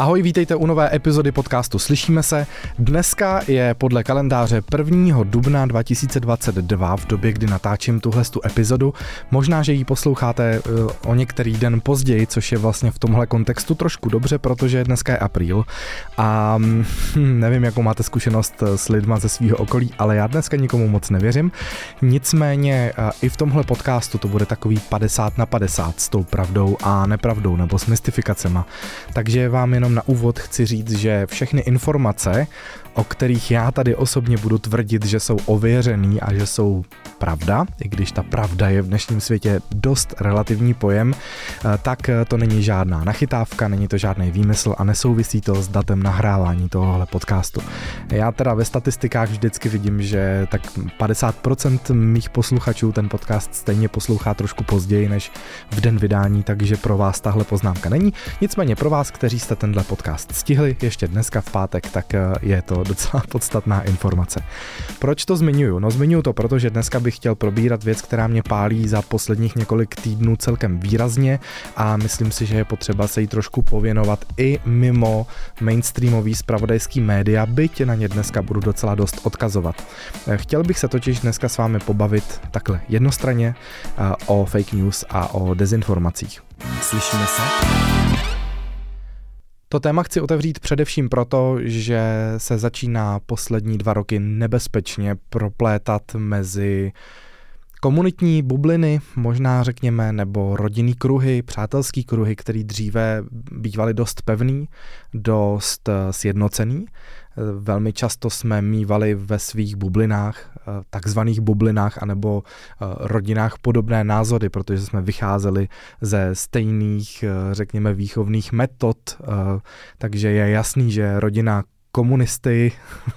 Ahoj, vítejte u nové epizody podcastu Slyšíme se. Dneska je podle kalendáře 1. dubna 2022 v době, kdy natáčím tuhle tu epizodu. Možná, že ji posloucháte eh, o některý den později, což je vlastně v tomhle kontextu trošku dobře, protože dneska je apríl a hm, nevím, jakou máte zkušenost eh, s lidma ze svého okolí, ale já dneska nikomu moc nevěřím. Nicméně eh, i v tomhle podcastu to bude takový 50 na 50 s tou pravdou a nepravdou nebo s mystifikacema. Takže vám jenom jenom na úvod chci říct, že všechny informace, o kterých já tady osobně budu tvrdit, že jsou ověřený a že jsou pravda, i když ta pravda je v dnešním světě dost relativní pojem, eh, tak eh, to není žádná nachytávka, není to žádný výmysl a nesouvisí to s datem nahrávání tohohle podcastu. Já teda ve statistikách vždycky vidím, že tak 50% mých posluchačů ten podcast stejně poslouchá trošku později než v den vydání, takže pro vás tahle poznámka není. Nicméně pro vás, kteří jste tenhle podcast stihli ještě dneska v pátek, tak eh, je to docela podstatná informace. Proč to zmiňuju? No zmiňuju to, protože dneska bych chtěl probírat věc, která mě pálí za posledních několik týdnů celkem výrazně a myslím si, že je potřeba se jí trošku pověnovat i mimo mainstreamový spravodajský média, byť na ně dneska budu docela dost odkazovat. Chtěl bych se totiž dneska s vámi pobavit takhle jednostranně eh, o fake news a o dezinformacích. Slyšíme se? To téma chci otevřít především proto, že se začíná poslední dva roky nebezpečně proplétat mezi komunitní bubliny, možná řekněme, nebo rodinný kruhy, přátelský kruhy, který dříve bývaly dost pevný, dost eh, sjednocený. Velmi často jsme mývali ve svých bublinách, eh, takzvaných bublinách anebo eh, rodinách podobné názory, protože jsme vycházeli ze stejných, řekněme, výchovných metod, takže je jasný, že rodina komunisty,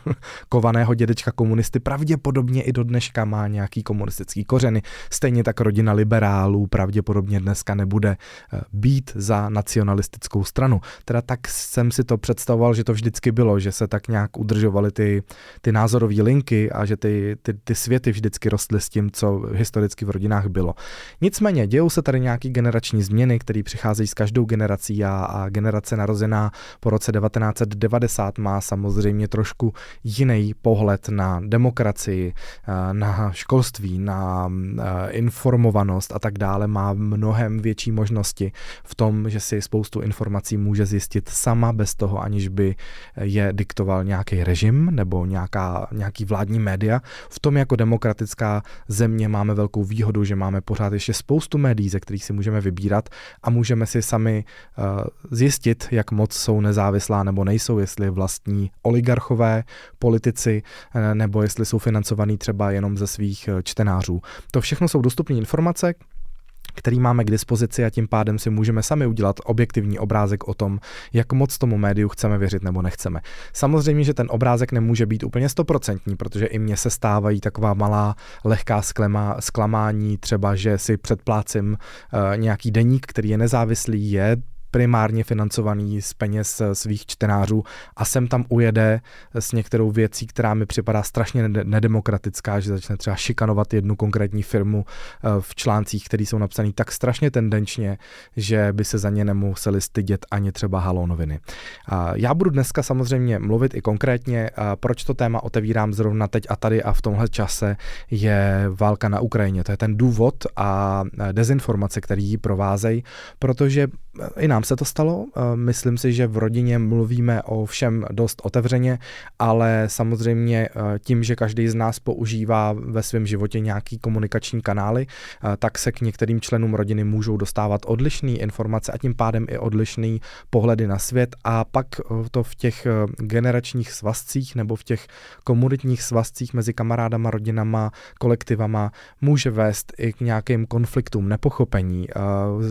kovaného dědečka komunisty, pravděpodobně i do dneška má nějaký komunistický kořeny. Stejně tak rodina liberálů pravděpodobně dneska nebude eh, být za nacionalistickou stranu. Teda tak jsem si to představoval, že to vždycky bylo, že se tak nějak udržovaly ty, ty názorové linky a že ty, ty, ty světy vždycky rostly s tím, co historicky v rodinách bylo. Nicméně dějou se tady nějaký generační změny, které přicházejí s každou generací a, a generace narozená po roce 1990 má samozřejmě trošku jiný pohled na demokracii, eh, na školství, na eh, informovanost a tak dále, má mnohem větší možnosti v tom, že si spoustu informací může zjistit sama bez toho, aniž by je diktoval nějaký režim nebo nějaká, nějaký vládní média. V tom jako demokratická země máme velkou výhodu, že máme pořád ještě spoustu médií, ze kterých si můžeme vybírat a můžeme si sami zjistit, jak moc jsou nezávislá nebo nejsou, jestli vlastní vlastní oligarchové, politici, eh, nebo jestli jsou financovaný třeba jenom ze svých eh, čtenářů. To všechno jsou dostupné informace, který máme k dispozici a tím pádem si můžeme sami udělat objektivní obrázek o tom, jak moc tomu médiu chceme věřit nebo nechceme. Samozřejmě, že ten obrázek nemůže být úplně stoprocentní, protože i mně se stávají taková malá lehká sklema, zklamání, třeba, že si předplácím uh, nějaký deník, který je nezávislý, je primárně financovaný z peněz svých čtenářů a sem tam ujede s některou věcí, která mi připadá strašně nedemokratická, že začne třeba šikanovat jednu konkrétní firmu eh, v článcích, které jsou napsané tak strašně tendenčně, že by se za ně nemuseli stydět ani třeba Halo noviny. Já budu dneska samozřejmě mluvit i konkrétně, proč to téma otevírám zrovna teď a tady a v tomhle čase je válka na Ukrajině. To je ten důvod a dezinformace, který ji provázejí, protože i nám se to stalo. Eh, myslím si, že v rodině mluvíme o všem dost otevřeně, ale samozřejmě eh, tím, že každý z nás používá ve svém životě nějaký komunikační kanály, eh, tak se k některým členům rodiny můžou dostávat odlišné informace a tím pádem i odlišné pohledy na svět a pak to v těch generačních svazcích nebo v těch komunitních svazcích mezi kamarádama, rodinama, kolektivama může vést i k nějakým konfliktům, nepochopení,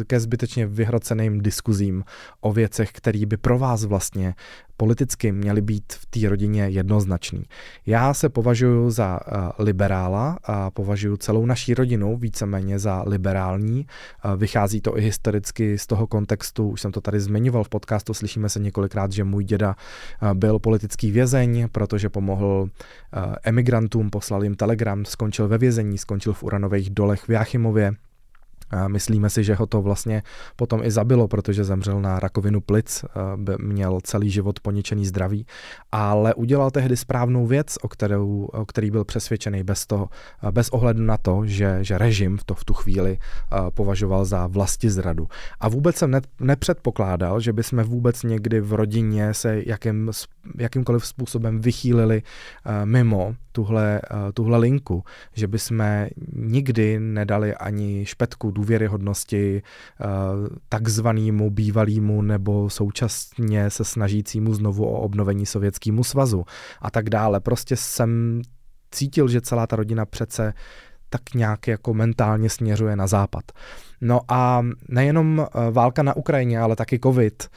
ke zbytečně vyhroceným nějakým diskuzím o věcech, které by pro vás vlastně politicky měly být v té rodině jednoznačný. Já se považuji za uh, liberála a považuji celou naší rodinu víceméně za liberální. Uh, vychází to i historicky z toho kontextu, už jsem to tady zmiňoval v podcastu, slyšíme se několikrát, že můj děda uh, byl politický vězeň, protože pomohl emigrantům, poslal jim telegram, skončil ve vězení, skončil v uranových dolech v Jáchymově, Myslíme si, že ho to vlastně potom i zabilo, protože zemřel na rakovinu plic, měl celý život poničený zdraví, ale udělal tehdy správnou věc, o, kterou, o který byl přesvědčený bez toho, bez ohledu na to, že, že režim v, to, v tu chvíli považoval za vlasti zradu. A vůbec jsem ne, nepředpokládal, že bychom vůbec někdy v rodině se jakým, jakýmkoliv způsobem vychýlili mimo tuhle, tuhle linku, že bychom nikdy nedali ani špetku důvěryhodnosti eh, takzvanému bývalýmu nebo současně se snažícímu znovu o obnovení Sovětskému svazu a tak dále. Prostě jsem cítil, že celá ta rodina přece tak nějak jako mentálně směřuje na západ. No a nejenom eh, válka na Ukrajině, ale taky covid,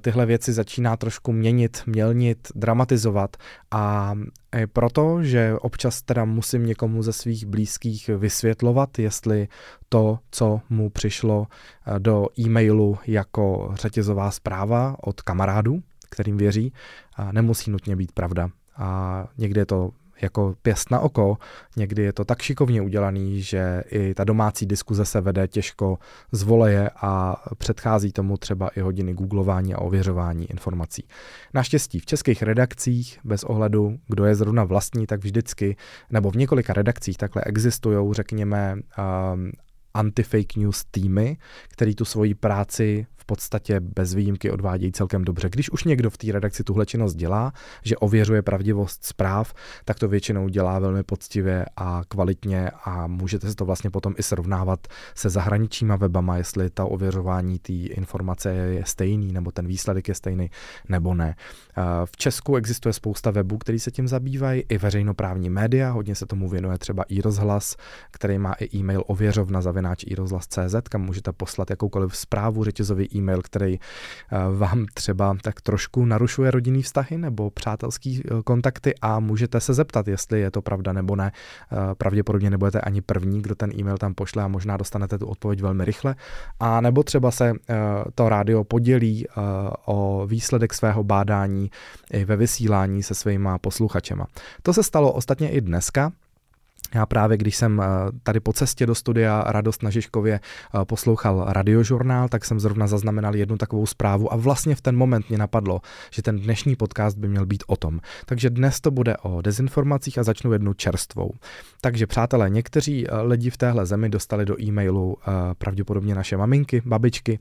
tyhle věci začíná trošku měnit, mělnit, dramatizovat a proto, že občas teda musím někomu ze svých blízkých vysvětlovat, jestli to, co mu přišlo do e-mailu jako řetězová zpráva od kamarádů, kterým věří, nemusí nutně být pravda. A někdy je to jako pěst na oko. Někdy je to tak šikovně udělaný, že i ta domácí diskuze se vede těžko z voleje a předchází tomu třeba i hodiny googlování a ověřování informací. Naštěstí v českých redakcích, bez ohledu, kdo je zrovna vlastní, tak vždycky, nebo v několika redakcích takhle existují, řekněme, um, anti-fake news týmy, který tu svoji práci podstatě bez výjimky odvádějí celkem dobře. Když už někdo v té redakci tuhle činnost dělá, že ověřuje pravdivost zpráv, tak to většinou dělá velmi poctivě a kvalitně a můžete se to vlastně potom i srovnávat se zahraničíma webama, jestli ta ověřování té informace je stejný, nebo ten výsledek je stejný, nebo ne. V Česku existuje spousta webů, který se tím zabývají, i veřejnoprávní média, hodně se tomu věnuje třeba i rozhlas, který má i e-mail ověřovna zavináč i rozhlas.cz, kam můžete poslat jakoukoliv zprávu, řetězový e-mail, který eh, vám třeba tak trošku narušuje rodinný vztahy nebo přátelský eh, kontakty a můžete se zeptat, jestli je to pravda nebo ne. Eh, pravděpodobně nebudete ani první, kdo ten e-mail tam pošle a možná dostanete tu odpověď velmi rychle. A nebo třeba se to rádio podělí o výsledek svého bádání i ve vysílání se svýma posluchačema. To se stalo ostatně i dneska, já právě, když jsem eh, tady po cestě do studia Radost na Žižkově eh, poslouchal radiožurnál, tak jsem zrovna zaznamenal jednu takovou zprávu a vlastně v ten moment mě napadlo, že ten dnešní podcast by měl být o tom. Takže dnes to bude o dezinformacích a začnu jednu čerstvou. Takže přátelé, někteří eh, lidi v téhle zemi dostali do e-mailu pravděpodobně naše maminky, babičky,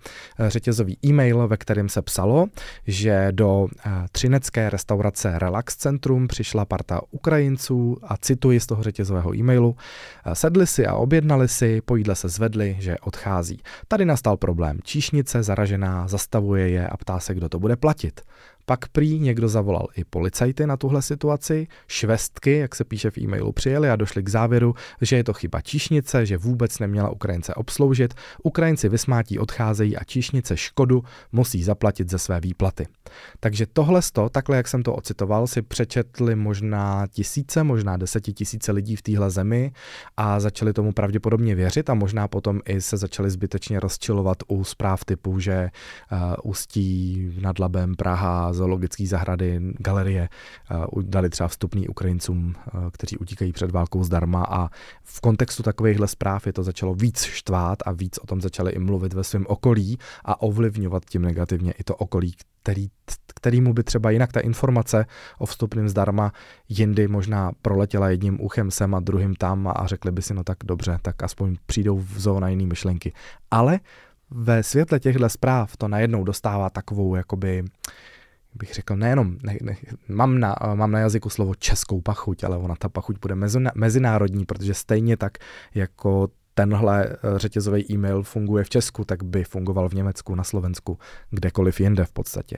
řetězový e-mail, ve kterém se psalo, že do třinecké restaurace Relax Centrum přišla parta Ukrajinců a cituji z toho řetězového e-mailu, sedli si a objednali si, po jídle se zvedli, že odchází. Tady nastal problém. Číšnice zaražená zastavuje je a ptá se, kdo to bude platit. Pak prý někdo zavolal i policajty na tuhle situaci, švestky, jak se píše v e-mailu, přijeli a došli k závěru, že je to chyba číšnice, že vůbec neměla Ukrajince obsloužit, Ukrajinci vysmátí odcházejí a číšnice škodu musí zaplatit ze své výplaty. Takže tohle sto, takhle jak jsem to ocitoval, si přečetli možná tisíce, možná desetitisíce lidí v téhle zemi a začali tomu pravděpodobně věřit a možná potom i se začali zbytečně rozčilovat u zpráv typu, že uh, Ústí nad Labem, Praha, zoologické zahrady, galerie uh, dali třeba vstupný Ukrajincům, uh, kteří utíkají před válkou zdarma a v kontextu takovýchhle zpráv je to začalo víc štvát a víc o tom začali i mluvit ve svém okolí a ovlivňovat tím negativně i to okolí, který, kterýmu by třeba jinak ta informace o vstupným zdarma jindy možná proletěla jedním uchem sem a druhým tam a, řekli by si, no tak dobře, tak aspoň přijdou v zóna jiný myšlenky. Ale ve světle těchto zpráv to najednou dostává takovou jakoby bych řekl, nejenom, ne, ne, mám, na, mám na jazyku slovo českou pachuť, ale ona ta pachuť bude mezinárodní, protože stejně tak jako tenhle eh, řetězový e-mail funguje v Česku, tak by fungoval v Německu, na Slovensku, kdekoliv jinde v podstatě.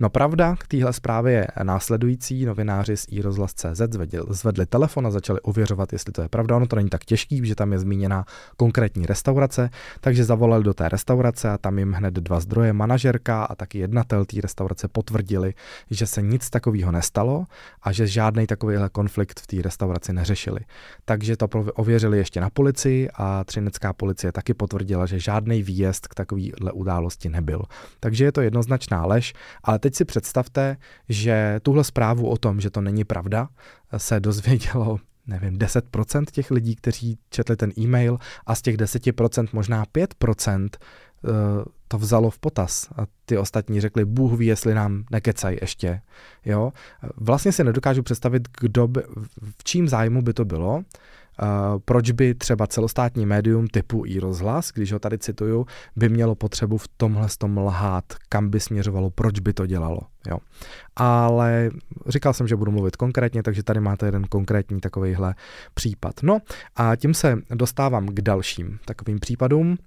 No pravda k téhle zprávě je následující. Novináři z iRozhlas.cz zvedli, zvedli telefon a začali ověřovat, jestli to je pravda. Ono to není tak těžký, že tam je zmíněna konkrétní restaurace, takže zavolali do té restaurace a tam jim hned dva zdroje, manažerka a taky jednatel té restaurace potvrdili, že se nic takového nestalo a že žádný takovýhle konflikt v té restauraci neřešili. Takže to ověřili ještě na policii a třinecká policie taky potvrdila, že žádný výjezd k takovéhle události nebyl. Takže je to jednoznačná lež, ale teď si představte, že tuhle zprávu o tom, že to není pravda, se dozvědělo nevím, 10% těch lidí, kteří četli ten e-mail a z těch 10% možná 5% eh, to vzalo v potaz a ty ostatní řekli, Bůh ví, jestli nám nekecají ještě. Jo? Vlastně si nedokážu představit, kdo by, v čím zájmu by to bylo, proč by třeba celostátní médium typu i rozhlas, když ho tady cituju, by mělo potřebu v tomhle tom lhát, kam by směřovalo, proč by to dělalo. Jo. Ale říkal jsem, že budu mluvit konkrétně, takže tady máte jeden konkrétní takovýhle případ. No a tím se dostávám k dalším takovým případům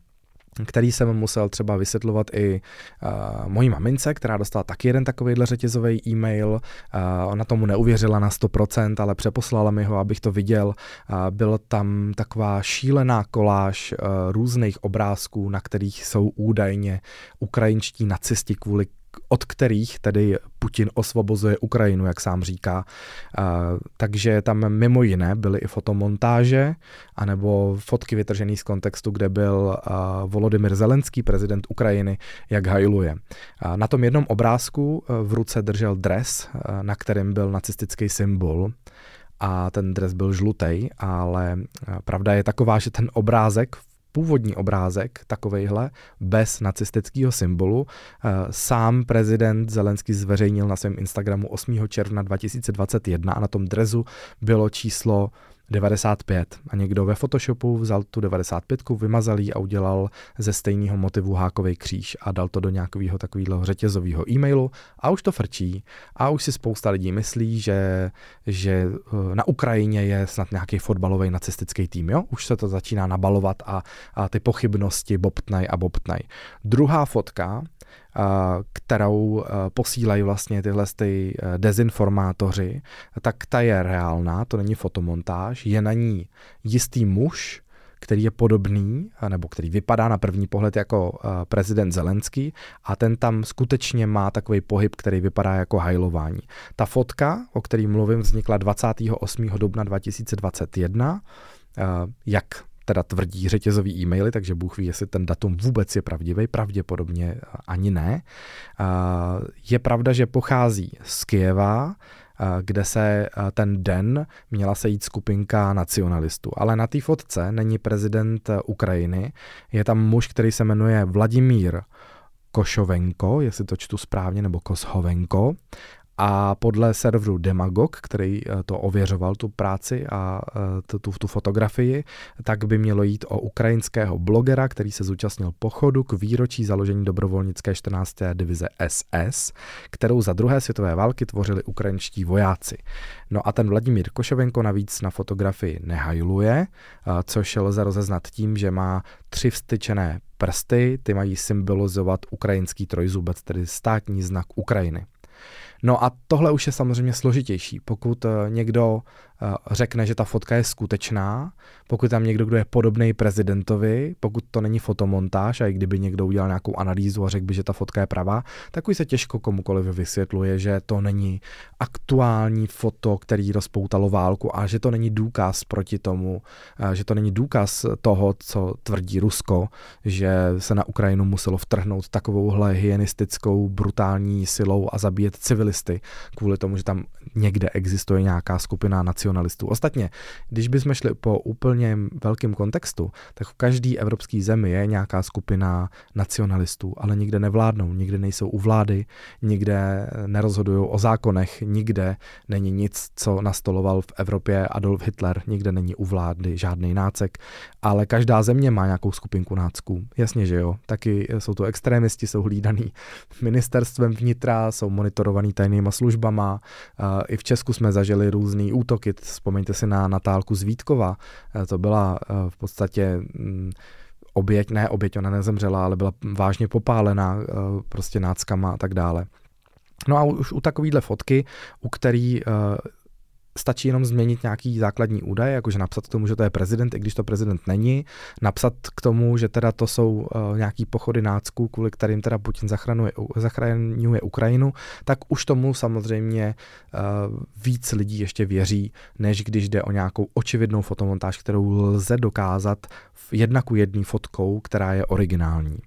který jsem musel třeba vysvětlovat i uh, mojí mamince, která dostala taky jeden takovýhle řetězový e-mail. Uh, ona tomu neuvěřila na 100%, ale přeposlala mi ho, abych to viděl. Uh, byl tam taková šílená koláž uh, různých obrázků, na kterých jsou údajně ukrajinští nacisti kvůli od kterých tedy Putin osvobozuje Ukrajinu, jak sám říká. Takže tam mimo jiné byly i fotomontáže, anebo fotky vytržené z kontextu, kde byl Volodymyr Zelenský, prezident Ukrajiny, jak hajluje. Na tom jednom obrázku e, v ruce držel dres, e, na kterém byl nacistický symbol a ten dres byl žlutý, ale e, pravda je taková, že ten obrázek původní obrázek, takovejhle, bez nacistického symbolu. Eh, sám prezident Zelenský zveřejnil na svém Instagramu 8. června 2021 a na tom drezu bylo číslo 95 a někdo ve Photoshopu vzal tu 95, vymazal ji a udělal ze stejného motivu hákový kříž a dal to do nějakého takového řetězového e-mailu a už to frčí a už si spousta lidí myslí, že, že eh, na Ukrajině je snad nějaký fotbalový nacistický tým, jo? Už se to začíná nabalovat a, a ty pochybnosti bobtnaj a bobtnaj. Druhá fotka kterou posílají vlastně tyhle ty e, dezinformátoři, tak ta je reálná, to není fotomontáž, je na ní jistý muž, který je podobný, nebo který vypadá na první pohled jako prezident Zelenský a ten tam skutečně má takový pohyb, který vypadá jako hajlování. Ta fotka, o který mluvím, vznikla 28. dubna 2021, jak teda tvrdí řetězový e-maily, takže Bůh ví, jestli ten datum vůbec je pravdivý, pravděpodobně ani ne. Je pravda, že pochází z Kijeva, kde se ten den měla sejít skupinka nacionalistů. Ale na té fotce není prezident Ukrajiny, je tam muž, který se jmenuje Vladimír Košovenko, jestli to čtu správně, nebo Koshovenko. A podle serveru Demagog, který eh, to ověřoval, tu práci a eh, tu, tu fotografii, tak by mělo jít o ukrajinského blogera, který se zúčastnil pochodu k výročí založení dobrovolnické 14. divize SS, kterou za druhé světové války tvořili ukrajinští vojáci. No a ten Vladimír Koševenko navíc na fotografii nehajluje, eh, což lze rozeznat tím, že má tři vstyčené prsty, ty mají symbolizovat ukrajinský trojzubec, tedy státní znak Ukrajiny. No a tohle už je samozřejmě složitější. Pokud eh, někdo řekne, že ta fotka je skutečná, pokud tam někdo, kdo je podobný prezidentovi, pokud to není fotomontáž a i kdyby někdo udělal nějakou analýzu a řekl by, že ta fotka je pravá, tak už se těžko komukoliv vysvětluje, že to není aktuální foto, který rozpoutalo válku a že to není důkaz proti tomu, eh, že to není důkaz toho, co tvrdí Rusko, že se na Ukrajinu muselo vtrhnout takovouhle hyenistickou brutální silou a zabíjet civilisty kvůli tomu, že tam někde existuje nějaká skupina nacionalistů. Ostatně, když bychom šli po úplně velkém kontextu, tak v každé evropské zemi je nějaká skupina nacionalistů, ale nikde nevládnou, nikde nejsou u vlády, nikde nerozhodují o zákonech, nikde není nic, co nastoloval v Evropě Adolf Hitler, nikde není u vlády žádný nácek, ale každá země má nějakou skupinku nácků. Jasně, že jo. Taky jsou to extrémisti, jsou hlídaný ministerstvem vnitra, jsou monitorovaný tajnýma službama. I v Česku jsme zažili různé útoky. Vzpomeňte si na Natálku Zvítkova, to byla v podstatě mm, oběť, ne oběť, ona nezemřela, ale byla vážně popálená prostě náckama a tak dále. No a už u takovýhle fotky, u který stačí jenom změnit nějaký základní údaj, jakože napsat k tomu, že to je prezident, i když to prezident není, napsat k tomu, že teda to jsou uh, nějaký pochody nácků, kvůli kterým teda Putin zachraňuje, zachraňuje Ukrajinu, tak už tomu samozřejmě uh, víc lidí ještě věří, než když jde o nějakou očividnou fotomontáž, kterou lze dokázat v jedna ku jedný fotkou, která je originální.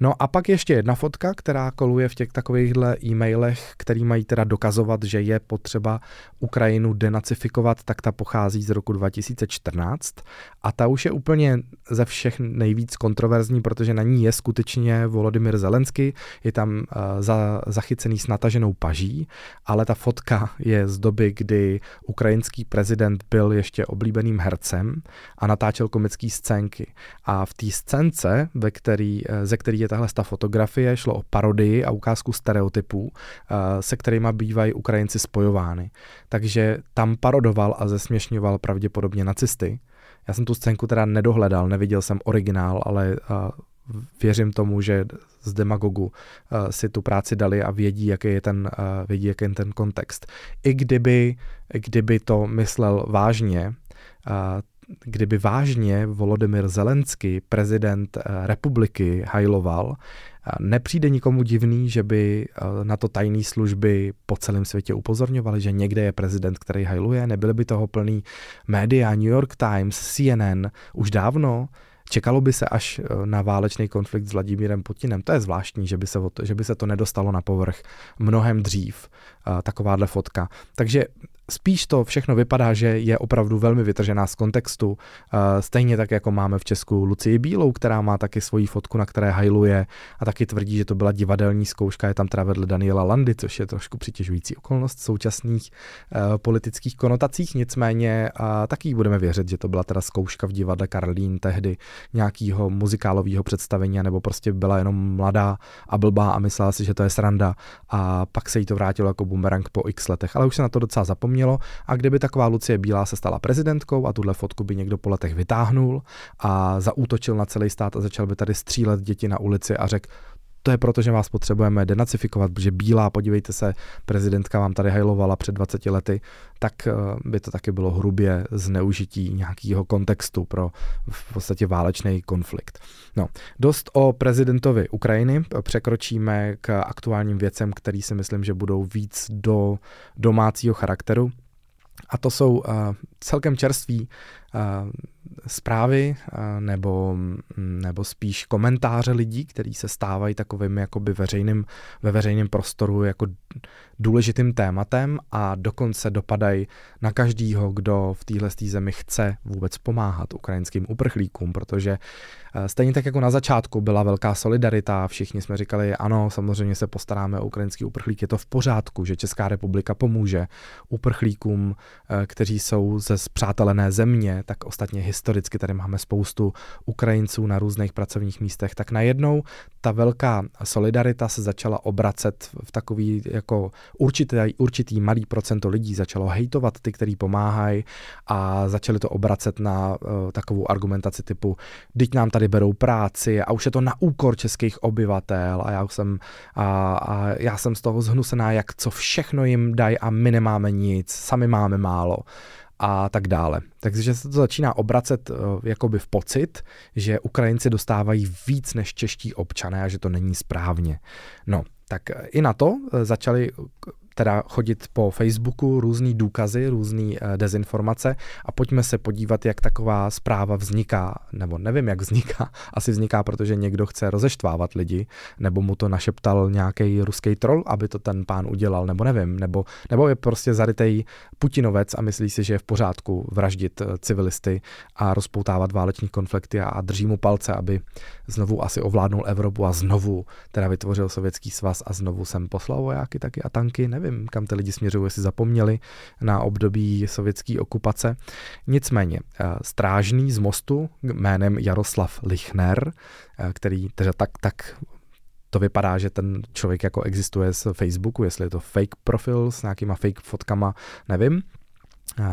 No a pak ještě jedna fotka, která koluje v těch takovýchhle e-mailech, který mají teda dokazovat, že je potřeba Ukrajinu denacifikovat, tak ta pochází z roku 2014 a ta už je úplně ze všech nejvíc kontroverzní, protože na ní je skutečně Volodymyr Zelensky, je tam uh, za, zachycený s nataženou paží, ale ta fotka je z doby, kdy ukrajinský prezident byl ještě oblíbeným hercem a natáčel komické scénky. A v té scénce, ve který, eh, ze který je tahle ta fotografie, šlo o parodii a ukázku stereotypů, eh, se kterými bývají Ukrajinci spojovány. Takže tam parodoval a zesměšňoval pravděpodobně nacisty. Já jsem tu scénku teda nedohledal, neviděl jsem originál, ale eh, věřím tomu, že z demagogu eh, si tu práci dali a vědí, jaký je ten, vědí, jaký je ten kontext. I kdyby, kdyby to myslel vážně, kdyby vážně Volodymyr Zelensky, prezident eh, republiky, hajloval, eh, nepřijde nikomu divný, že by eh, na to tajné služby po celém světě upozorňovali, že někde je prezident, který hajluje, nebyly by toho plný média, New York Times, CNN, už dávno, Čekalo by se až na válečný konflikt s Vladimírem Putinem. To je zvláštní, že by se, to, že by se to nedostalo na povrch mnohem dřív, takováhle fotka. Takže spíš to všechno vypadá, že je opravdu velmi vytržená z kontextu. Eh, stejně tak, jako máme v Česku Lucii Bílou, která má taky svoji fotku, na které hajluje a taky tvrdí, že to byla divadelní zkouška. Je tam teda vedle Daniela Landy, což je trošku přitěžující okolnost současných uh, politických konotacích. Nicméně taky budeme věřit, že to byla teda zkouška v divadle Karlín tehdy nějakého muzikálového představení, nebo prostě byla jenom mladá a blbá a myslela si, že to je sranda a pak se jí to vrátilo jako bumerang po x letech. Ale už se na to docela zapomněl zapomnělo a kdyby taková Lucie Bílá se stala prezidentkou a tuhle fotku by někdo po letech vytáhnul a zaútočil na celý stát a začal by tady střílet děti na ulici a řekl, to je proto, že vás potřebujeme denacifikovat, protože bílá, podívejte se, prezidentka vám tady hajlovala před 20 lety, tak eh, by to taky bylo hrubě zneužití nějakého kontextu pro v podstatě válečný konflikt. No, dost o prezidentovi Ukrajiny, překročíme k aktuálním věcem, který si myslím, že budou víc do domácího charakteru. A to jsou uh, celkem čerství zprávy nebo, nebo spíš komentáře lidí, kteří se stávají takovým jakoby veřejným, ve veřejném prostoru jako důležitým tématem a dokonce dopadají na každýho, kdo v téhle zemi chce vůbec pomáhat ukrajinským uprchlíkům, protože eh, stejně tak jako na začátku byla velká solidarita, všichni jsme říkali, ano, samozřejmě se postaráme o ukrajinský uprchlík, je to v pořádku, že Česká republika pomůže uprchlíkům, eh, kteří jsou ze zpřátelené země, tak ostatně historicky tady máme spoustu Ukrajinců na různých pracovních místech, tak najednou ta velká solidarita se začala obracet v takový jako určitý, určitý malý procento lidí začalo hejtovat ty, kteří pomáhají a začali to obracet na uh, takovou argumentaci typu, teď nám tady berou práci a už je to na úkor českých obyvatel a já jsem, a, a já jsem z toho zhnusená, jak co všechno jim dají a my nemáme nic, sami máme málo a tak dále. Takže se to začíná obracet uh, jakoby v pocit, že Ukrajinci dostávají víc než čeští občané a že to není správně. No, tak i na to eh, začali teda chodit po Facebooku různý důkazy, různý eh, dezinformace. A pojďme se podívat, jak taková zpráva vzniká, nebo nevím, jak vzniká, asi vzniká, protože někdo chce rozeštvávat lidi, nebo mu to našeptal nějaký ruský troll, aby to ten pán udělal, nebo nevím, nebo, nebo je prostě zarytej Putinovec a myslí si, že je v pořádku vraždit eh, civilisty a rozpoutávat váleční konflikty a, a drží mu palce, aby znovu asi ovládnul Evropu a znovu teda vytvořil Sovětský svaz a znovu sem poslal vojáky taky a tanky, nevím nevím, kam ty lidi směřují, jestli zapomněli na období sovětské okupace. Nicméně, eh, strážný z mostu jménem Jaroslav Lichner, eh, který teda tak, tak to vypadá, že ten člověk jako existuje z Facebooku, jestli je to fake profil s nějakýma fake fotkama, nevím,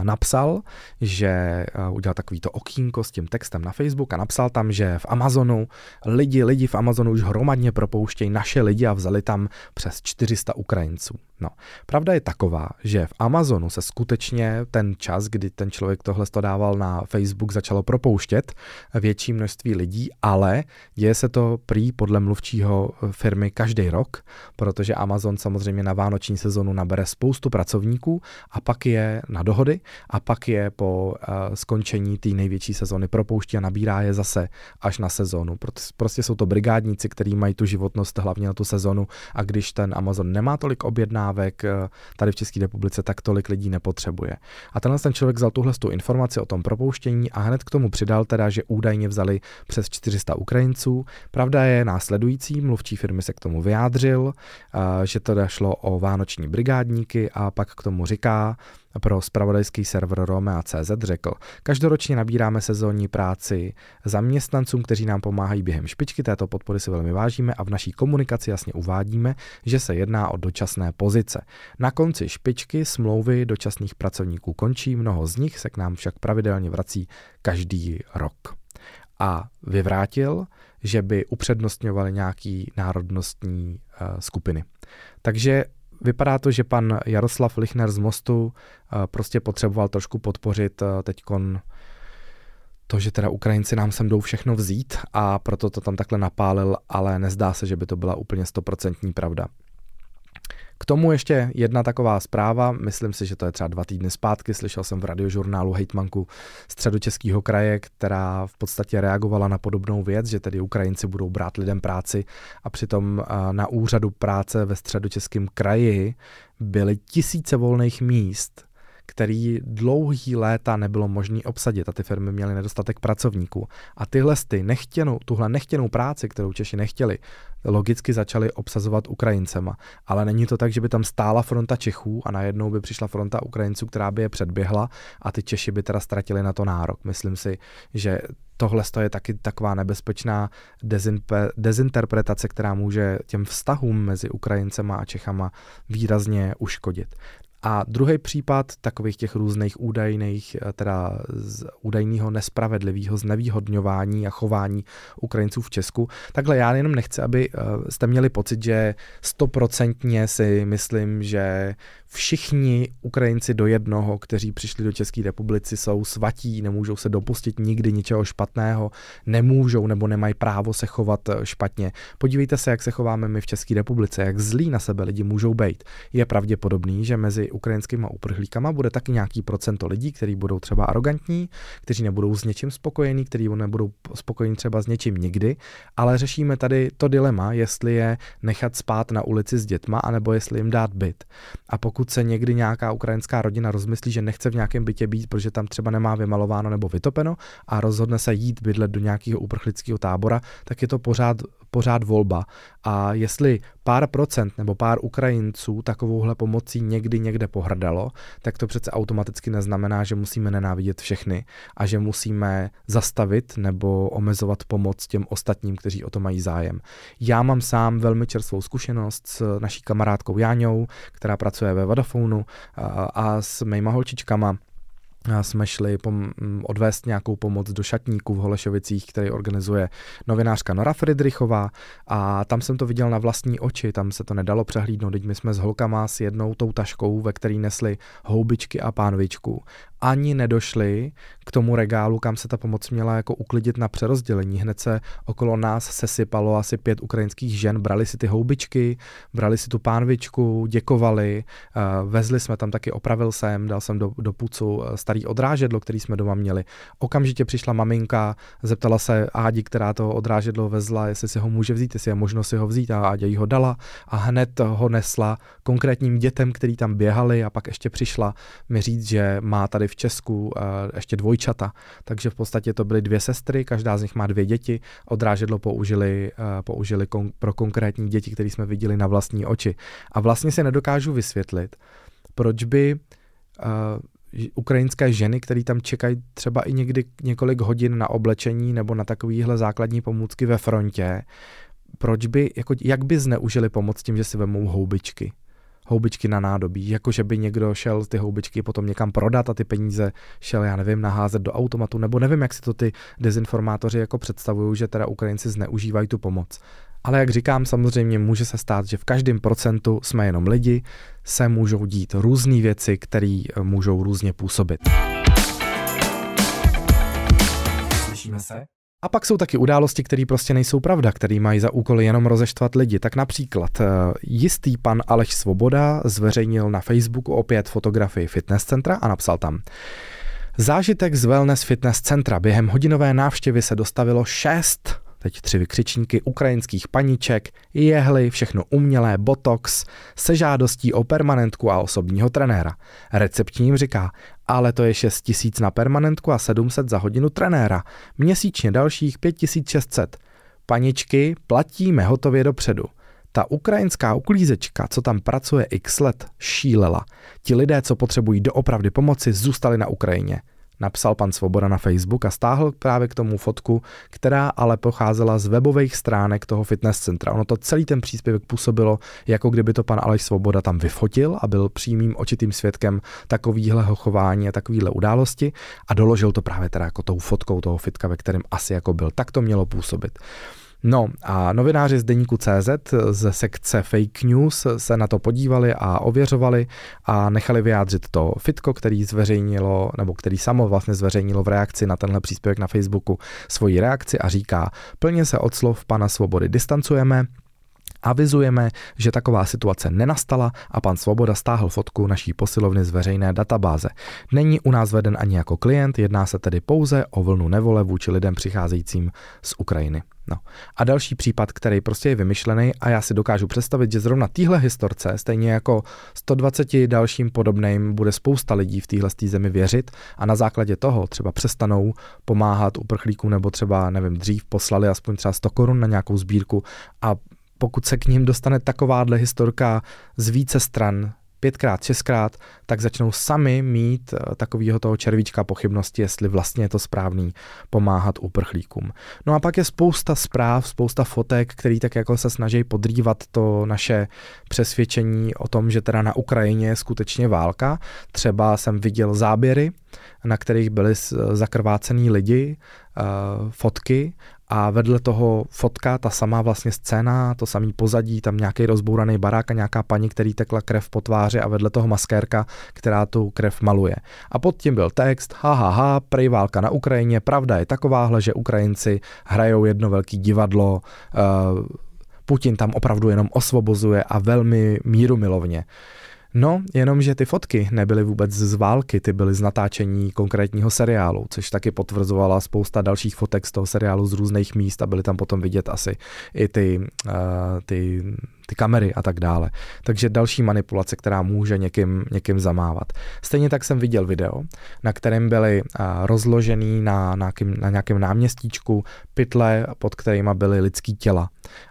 napsal, že udělal takovýto okýnko s tím textem na Facebook a napsal tam, že v Amazonu lidi, lidi v Amazonu už hromadně propouštějí naše lidi a vzali tam přes 400 Ukrajinců. No, pravda je taková, že v Amazonu se skutečně ten čas, kdy ten člověk tohle to dával na Facebook, začalo propouštět větší množství lidí, ale děje se to prý podle mluvčího firmy každý rok, protože Amazon samozřejmě na vánoční sezonu nabere spoustu pracovníků a pak je na dohody a pak je po uh, skončení té největší sezony propouští a nabírá je zase až na sezonu. Prostě jsou to brigádníci, kteří mají tu životnost hlavně na tu sezonu a když ten Amazon nemá tolik objedná, objednávek eh, tady v České republice tak tolik lidí nepotřebuje. A tenhle ten člověk vzal tuhle tu informaci o tom propouštění a hned k tomu přidal teda, že údajně vzali přes 400 Ukrajinců. Pravda je následující, mluvčí firmy se k tomu vyjádřil, eh, že teda šlo o vánoční brigádníky a pak k tomu říká, pro spravodajský server Romea.cz řekl, každoročně nabíráme sezónní práci zaměstnancům, kteří nám pomáhají během špičky, této podpory si velmi vážíme a v naší komunikaci jasně uvádíme, že se jedná o dočasné pozice. Na konci špičky smlouvy dočasných pracovníků končí, mnoho z nich se k nám však pravidelně vrací každý rok. A vyvrátil, že by upřednostňovali nějaký národnostní uh, skupiny. Takže vypadá to, že pan Jaroslav Lichner z Mostu eh, prostě potřeboval trošku podpořit eh, teďkon to, že teda Ukrajinci nám sem jdou všechno vzít a proto to tam takhle napálil, ale nezdá se, že by to byla úplně stoprocentní pravda. K tomu ještě jedna taková zpráva, myslím si, že to je třeba dva týdny zpátky, slyšel jsem v radiožurnálu hejtmanku středočeského kraje, která v podstatě reagovala na podobnou věc, že tedy Ukrajinci budou brát lidem práci a přitom na úřadu práce ve středočeském kraji byly tisíce volných míst který dlouhý léta nebylo možné obsadit a ty firmy měly nedostatek pracovníků. A tyhle ty nechtěnou, tuhle nechtěnou práci, kterou Češi nechtěli, logicky začali obsazovat Ukrajincema. Ale není to tak, že by tam stála fronta Čechů a najednou by přišla fronta Ukrajinců, která by je předběhla a ty Češi by teda ztratili na to nárok. Myslím si, že tohle je taky taková nebezpečná dezinterpretace, která může těm vztahům mezi Ukrajincema a Čechama výrazně uškodit. A druhý případ takových těch různých údajných, eh, teda z údajného nespravedlivého znevýhodňování a chování Ukrajinců v Česku. Takhle já jenom nechci, aby eh, jste měli pocit, že stoprocentně si myslím, že všichni Ukrajinci do jednoho, kteří přišli do České republiky, jsou svatí, nemůžou se dopustit nikdy ničeho špatného, nemůžou nebo nemají právo se chovat eh, špatně. Podívejte se, jak se chováme my v České republice, jak zlí na sebe lidi můžou být. Je pravděpodobný, že mezi ukrajinskými uprchlíkama bude taky nějaký procento lidí, kteří budou třeba arrogantní, kteří nebudou s něčím spokojení, kteří nebudou spokojení třeba s něčím nikdy, ale řešíme tady to dilema, jestli je nechat spát na ulici s dětma, anebo jestli jim dát byt. A pokud se někdy nějaká ukrajinská rodina rozmyslí, že nechce v nějakém bytě být, protože tam třeba nemá vymalováno nebo vytopeno a rozhodne se jít bydlet do nějakého uprchlického tábora, tak je to pořád pořád volba. A jestli pár procent nebo pár Ukrajinců takovouhle pomocí někdy někde pohrdalo, tak to přece automaticky neznamená, že musíme nenávidět všechny a že musíme zastavit nebo omezovat pomoc těm ostatním, kteří o to mají zájem. Já mám sám velmi čerstvou zkušenost s naší kamarádkou Jáňou, která pracuje ve Vodafonu a s mýma holčičkama, jsme šli pom- odvést nějakou pomoc do šatníků v Holešovicích, který organizuje novinářka Nora Friedrichová a tam jsem to viděl na vlastní oči, tam se to nedalo přehlídnout, teď my jsme s holkama s jednou tou taškou, ve který nesli houbičky a pánvičku ani nedošli k tomu regálu, kam se ta pomoc měla jako uklidit na přerozdělení. Hned se okolo nás sesypalo asi pět ukrajinských žen, brali si ty houbičky, brali si tu pánvičku, děkovali, uh, vezli jsme tam taky, opravil jsem, dal jsem do, do pucu eh, starý odrážedlo, který jsme doma měli. Okamžitě přišla maminka, zeptala se Ádi, která to odrážedlo vezla, jestli si ho může vzít, jestli je možno si ho vzít a jí ho dala a hned ho nesla konkrétním dětem, který tam běhali a pak ještě přišla mi říct, že má tady v Česku ještě dvojčata, takže v podstatě to byly dvě sestry, každá z nich má dvě děti, odrážedlo použili, použili kon, pro konkrétní děti, které jsme viděli na vlastní oči. A vlastně se nedokážu vysvětlit, proč by uh, ukrajinské ženy, které tam čekají třeba i někdy několik hodin na oblečení nebo na takovýhle základní pomůcky ve frontě, proč by, jako, jak by zneužili pomoc tím, že si vemou houbičky? Houbičky na nádobí, jako že by někdo šel ty houbičky potom někam prodat a ty peníze šel, já nevím, naházet do automatu, nebo nevím, jak si to ty dezinformátoři jako představují, že teda Ukrajinci zneužívají tu pomoc. Ale jak říkám, samozřejmě může se stát, že v každém procentu jsme jenom lidi, se můžou dít různé věci, které můžou různě působit. Slyšíme se? A pak jsou taky události, které prostě nejsou pravda, které mají za úkol jenom rozeštvat lidi. Tak například eh, jistý pan Aleš Svoboda zveřejnil na Facebooku opět fotografii fitness centra a napsal tam Zážitek z wellness fitness centra. Během hodinové návštěvy se dostavilo šest teď tři vykřičníky ukrajinských paniček, jehly, všechno umělé, botox, se žádostí o permanentku a osobního trenéra. Recepční jim říká, ale to je 6 tisíc na permanentku a 700 za hodinu trenéra, měsíčně dalších 5600. Paničky platíme hotově dopředu. Ta ukrajinská uklízečka, co tam pracuje x let, šílela. Ti lidé, co potřebují doopravdy pomoci, zůstali na Ukrajině napsal pan Svoboda na Facebook a stáhl právě k tomu fotku, která ale pocházela z webových stránek toho fitness centra. Ono to celý ten příspěvek působilo, jako kdyby to pan Aleš Svoboda tam vyfotil a byl přímým očitým svědkem takovýhleho chování a takovýhle události a doložil to právě teda jako tou fotkou toho fitka, ve kterém asi jako byl. Tak to mělo působit. No a novináři z deníku CZ ze sekce fake news se na to podívali a ověřovali a nechali vyjádřit to fitko, který zveřejnilo, nebo který samo vlastně zveřejnilo v reakci na tenhle příspěvek na Facebooku svoji reakci a říká, plně se od slov pana Svobody distancujeme, Avizujeme, že taková situace nenastala a pan Svoboda stáhl fotku naší posilovny z veřejné databáze. Není u nás veden ani jako klient, jedná se tedy pouze o vlnu nevole vůči lidem přicházejícím z Ukrajiny. No. A další případ, který prostě je vymyšlený a já si dokážu představit, že zrovna téhle historce, stejně jako 120 dalším podobným, bude spousta lidí v téhle zemi věřit a na základě toho třeba přestanou pomáhat uprchlíkům nebo třeba, nevím, dřív poslali aspoň třeba 100 korun na nějakou sbírku a pokud se k ním dostane takováhle historka z více stran, pětkrát, šestkrát, tak začnou sami mít eh, takového toho červíčka pochybnosti, jestli vlastně je to správný pomáhat uprchlíkům. No a pak je spousta zpráv, spousta fotek, který tak jako se snaží podrývat to naše přesvědčení o tom, že teda na Ukrajině je skutečně válka. Třeba jsem viděl záběry, na kterých byli zakrvácený lidi, eh, fotky a vedle toho fotka, ta samá vlastně scéna, to samý pozadí, tam nějaký rozbouraný barák a nějaká paní, který tekla krev po tváři a vedle toho maskérka, která tu krev maluje. A pod tím byl text, ha, ha, ha, prej válka na Ukrajině, pravda je takováhle, že Ukrajinci hrajou jedno velký divadlo, uh, Putin tam opravdu jenom osvobozuje a velmi mírumilovně. No, jenomže ty fotky nebyly vůbec z války, ty byly z natáčení konkrétního seriálu, což taky potvrzovala spousta dalších fotek z toho seriálu z různých míst a byly tam potom vidět asi i ty, uh, ty, ty kamery a tak dále. Takže další manipulace, která může někým, někým zamávat. Stejně tak jsem viděl video, na kterém byly uh, rozložený na, na, nějakým, na nějakém náměstíčku pytle, pod kterýma byly lidský těla.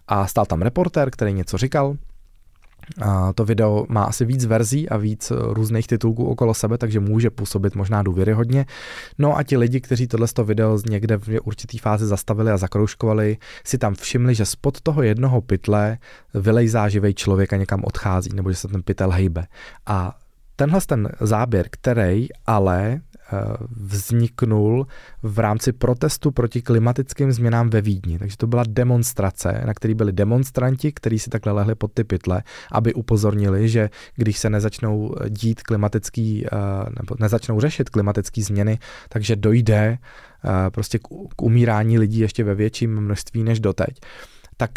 A stál tam reporter, který něco říkal, a to video má asi víc verzí a víc eh, různých titulků okolo sebe, takže může působit možná důvěryhodně. No a ti lidi, kteří tohle video někde v určitý fázi zastavili a zakroužkovali, si tam všimli, že spod toho jednoho pytle vylejzá živej člověk a někam odchází, nebo že se ten pytel hejbe. A tenhle ten záběr, který ale vzniknul v rámci protestu proti klimatickým změnám ve Vídni. Takže to byla demonstrace, na který byli demonstranti, kteří si takhle lehli pod ty pytle, aby upozornili, že když se nezačnou dít klimatický, eh, nebo nezačnou řešit klimatické změny, takže dojde eh, prostě k umírání lidí ještě ve větším množství než doteď. Tak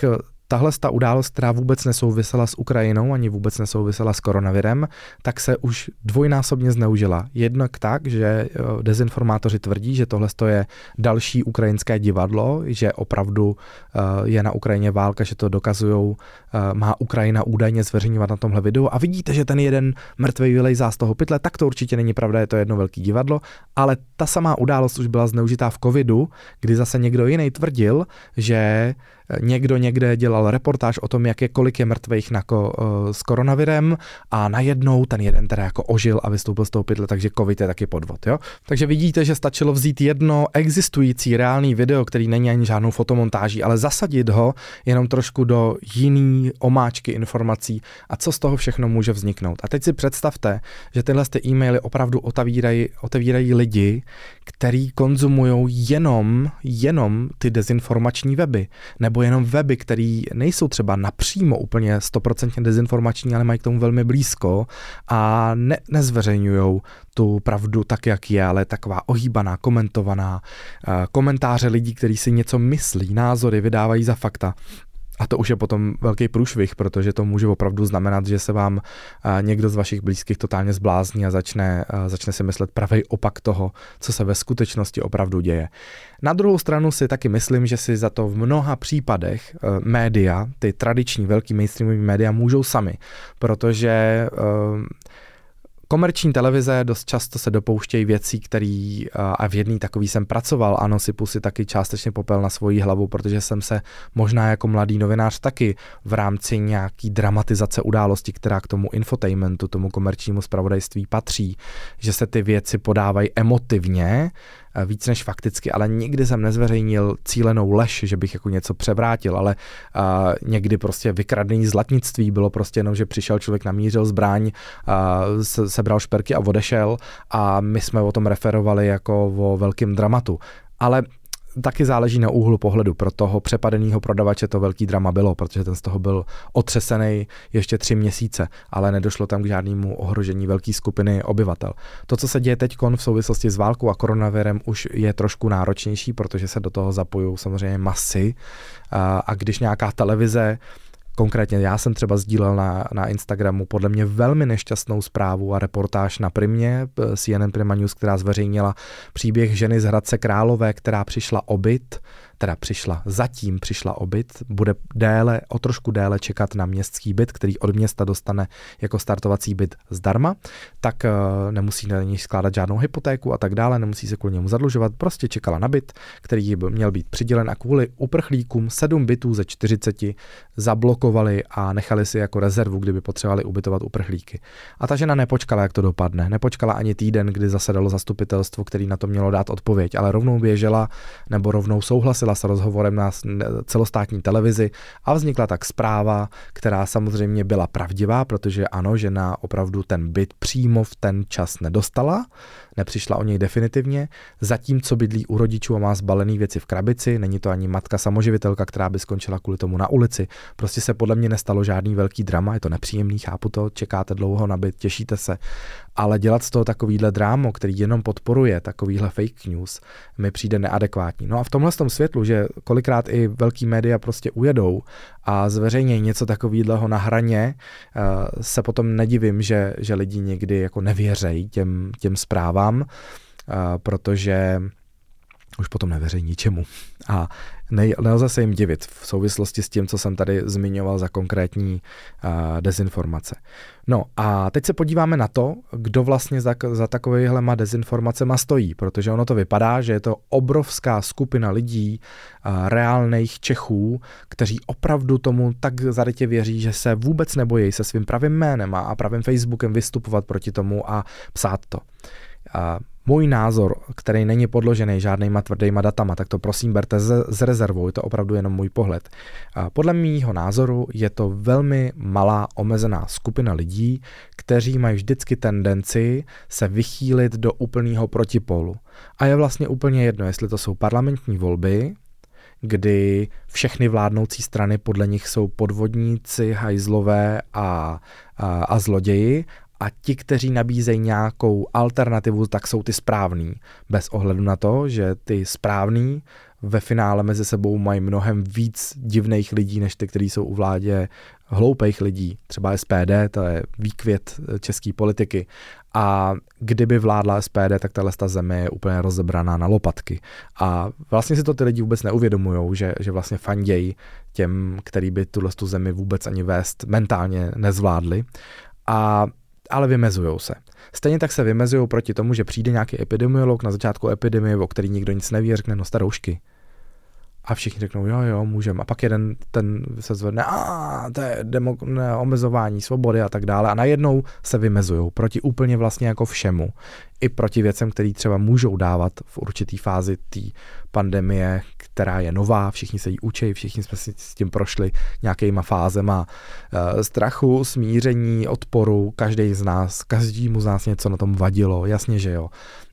tahle ta událost, která vůbec nesouvisela s Ukrajinou, ani vůbec nesouvisela s koronavirem, tak se už dvojnásobně zneužila. Jednak tak, že eh, dezinformátoři tvrdí, že tohle je další ukrajinské divadlo, že opravdu eh, je na Ukrajině válka, že to dokazují, eh, má Ukrajina údajně zveřejňovat na tomhle videu a vidíte, že ten jeden mrtvý vylejzá z toho pytle, tak to určitě není pravda, je to jedno velký divadlo, ale ta samá událost už byla zneužitá v covidu, kdy zase někdo jiný tvrdil, že někdo někde dělal dělal reportáž o tom, jak je kolik je mrtvých na uh, s koronavirem a najednou ten jeden teda jako ožil a vystoupil z toho pytle, takže covid je taky podvod. Jo? Takže vidíte, že stačilo vzít jedno existující reálný video, který není ani žádnou fotomontáží, ale zasadit ho jenom trošku do jiný omáčky informací a co z toho všechno může vzniknout. A teď si představte, že tyhle ty e-maily opravdu otevírají, otevírají lidi, který konzumují jenom, jenom ty dezinformační weby, nebo jenom weby, které nejsou třeba napřímo úplně 100% dezinformační, ale mají k tomu velmi blízko a ne, nezveřejňují tu pravdu tak, jak je, ale taková ohýbaná, komentovaná, eh, komentáře lidí, kteří si něco myslí, názory vydávají za fakta. A to už je potom velký průšvih, protože to může opravdu znamenat, že se vám někdo z vašich blízkých totálně zblázní a začne, začne si myslet pravý opak toho, co se ve skutečnosti opravdu děje. Na druhou stranu si taky myslím, že si za to v mnoha případech e, média, ty tradiční velký mainstreamové média můžou sami, protože Komerční televize dost často se dopouštějí věcí, které a v jedný takový jsem pracoval, ano, sypu si taky částečně popel na svoji hlavu, protože jsem se možná jako mladý novinář taky v rámci nějaký dramatizace události, která k tomu infotainmentu, tomu komerčnímu spravodajství patří, že se ty věci podávají emotivně, víc než fakticky, ale nikdy jsem nezveřejnil cílenou lež, že bych jako něco převrátil, ale uh, někdy prostě vykradení zlatnictví bylo prostě jenom, že přišel člověk, namířil zbraň, uh, se, sebral šperky a odešel a my jsme o tom referovali jako o velkém dramatu. Ale taky záleží na úhlu pohledu. Pro toho přepadeného prodavače to velký drama bylo, protože ten z toho byl otřesený ještě tři měsíce, ale nedošlo tam k žádnému ohrožení velké skupiny obyvatel. To, co se děje teď v souvislosti s válkou a koronavirem, už je trošku náročnější, protože se do toho zapojují samozřejmě masy. A, a když nějaká televize Konkrétně já jsem třeba sdílel na, na Instagramu podle mě velmi nešťastnou zprávu a reportáž na Primě, eh, CNN Prima News, která zveřejnila příběh ženy z Hradce Králové, která přišla o byt teda přišla, zatím přišla o byt, bude déle, o trošku déle čekat na městský byt, který od města dostane jako startovací byt zdarma, tak uh, nemusí na něj skládat žádnou hypotéku a tak dále, nemusí se kvůli němu zadlužovat, prostě čekala na byt, který by měl být přidělen a kvůli uprchlíkům sedm bytů ze 40 zablokovali a nechali si jako rezervu, kdyby potřebovali ubytovat uprchlíky. A ta žena nepočkala, jak to dopadne. Nepočkala ani týden, kdy zasedalo zastupitelstvo, který na to mělo dát odpověď, ale rovnou běžela nebo rovnou souhlasila souhlasila s rozhovorem na celostátní televizi a vznikla tak zpráva, která samozřejmě byla pravdivá, protože ano, žena opravdu ten byt přímo v ten čas nedostala, nepřišla o něj definitivně, zatímco bydlí u rodičů a má zbalený věci v krabici, není to ani matka samoživitelka, která by skončila kvůli tomu na ulici. Prostě se podle mě nestalo žádný velký drama, je to nepříjemný, chápu to, čekáte dlouho na byt, těšíte se, ale dělat z toho takovýhle drámo, který jenom podporuje takovýhle fake news, mi přijde neadekvátní. No a v tomhle tom světlu, že kolikrát i velký média prostě ujedou a zveřejnějí něco takového na hraně, eh, se potom nedivím, že, že lidi někdy jako nevěřejí těm, těm zprávám, eh, protože už potom nevěří ničemu. A ne, nelze se jim divit v souvislosti s tím, co jsem tady zmiňoval za konkrétní uh, dezinformace. No a teď se podíváme na to, kdo vlastně za, za takovýhlema dezinformacema stojí, protože ono to vypadá, že je to obrovská skupina lidí, uh, reálných Čechů, kteří opravdu tomu tak zarytě věří, že se vůbec nebojí se svým pravým jménem a, a pravým Facebookem vystupovat proti tomu a psát to. Můj názor, který není podložený žádnýma tvrdýma datama, tak to prosím berte z rezervou, je to opravdu jenom můj pohled. Podle mýho názoru je to velmi malá omezená skupina lidí, kteří mají vždycky tendenci se vychýlit do úplného protipolu. A je vlastně úplně jedno, jestli to jsou parlamentní volby, kdy všechny vládnoucí strany podle nich jsou podvodníci, hajzlové a, a, a zloději, a ti, kteří nabízejí nějakou alternativu, tak jsou ty správný. Bez ohledu na to, že ty správný ve finále mezi sebou mají mnohem víc divných lidí, než ty, kteří jsou u vládě hloupých lidí. Třeba SPD, to je výkvět české politiky. A kdyby vládla SPD, tak tahle země je úplně rozebraná na lopatky. A vlastně si to ty lidi vůbec neuvědomují, že, že vlastně fandějí těm, který by tuhle zemi vůbec ani vést mentálně nezvládli. A ale vymezují se. Stejně tak se vymezují proti tomu, že přijde nějaký epidemiolog na začátku epidemie, o který nikdo nic neví, řekne no staroušky. A všichni řeknou, jo, jo, můžeme. A pak jeden ten se zvedne, a to je demo, ne, omezování svobody a tak dále. A najednou se vymezují proti úplně vlastně jako všemu. I proti věcem, které třeba můžou dávat v určitý fázi té pandemie, která je nová, všichni se jí učí, všichni jsme si s tím prošli nějakýma fázema e, strachu, smíření, odporu, každý z nás, každému z nás něco na tom vadilo, jasně, že jo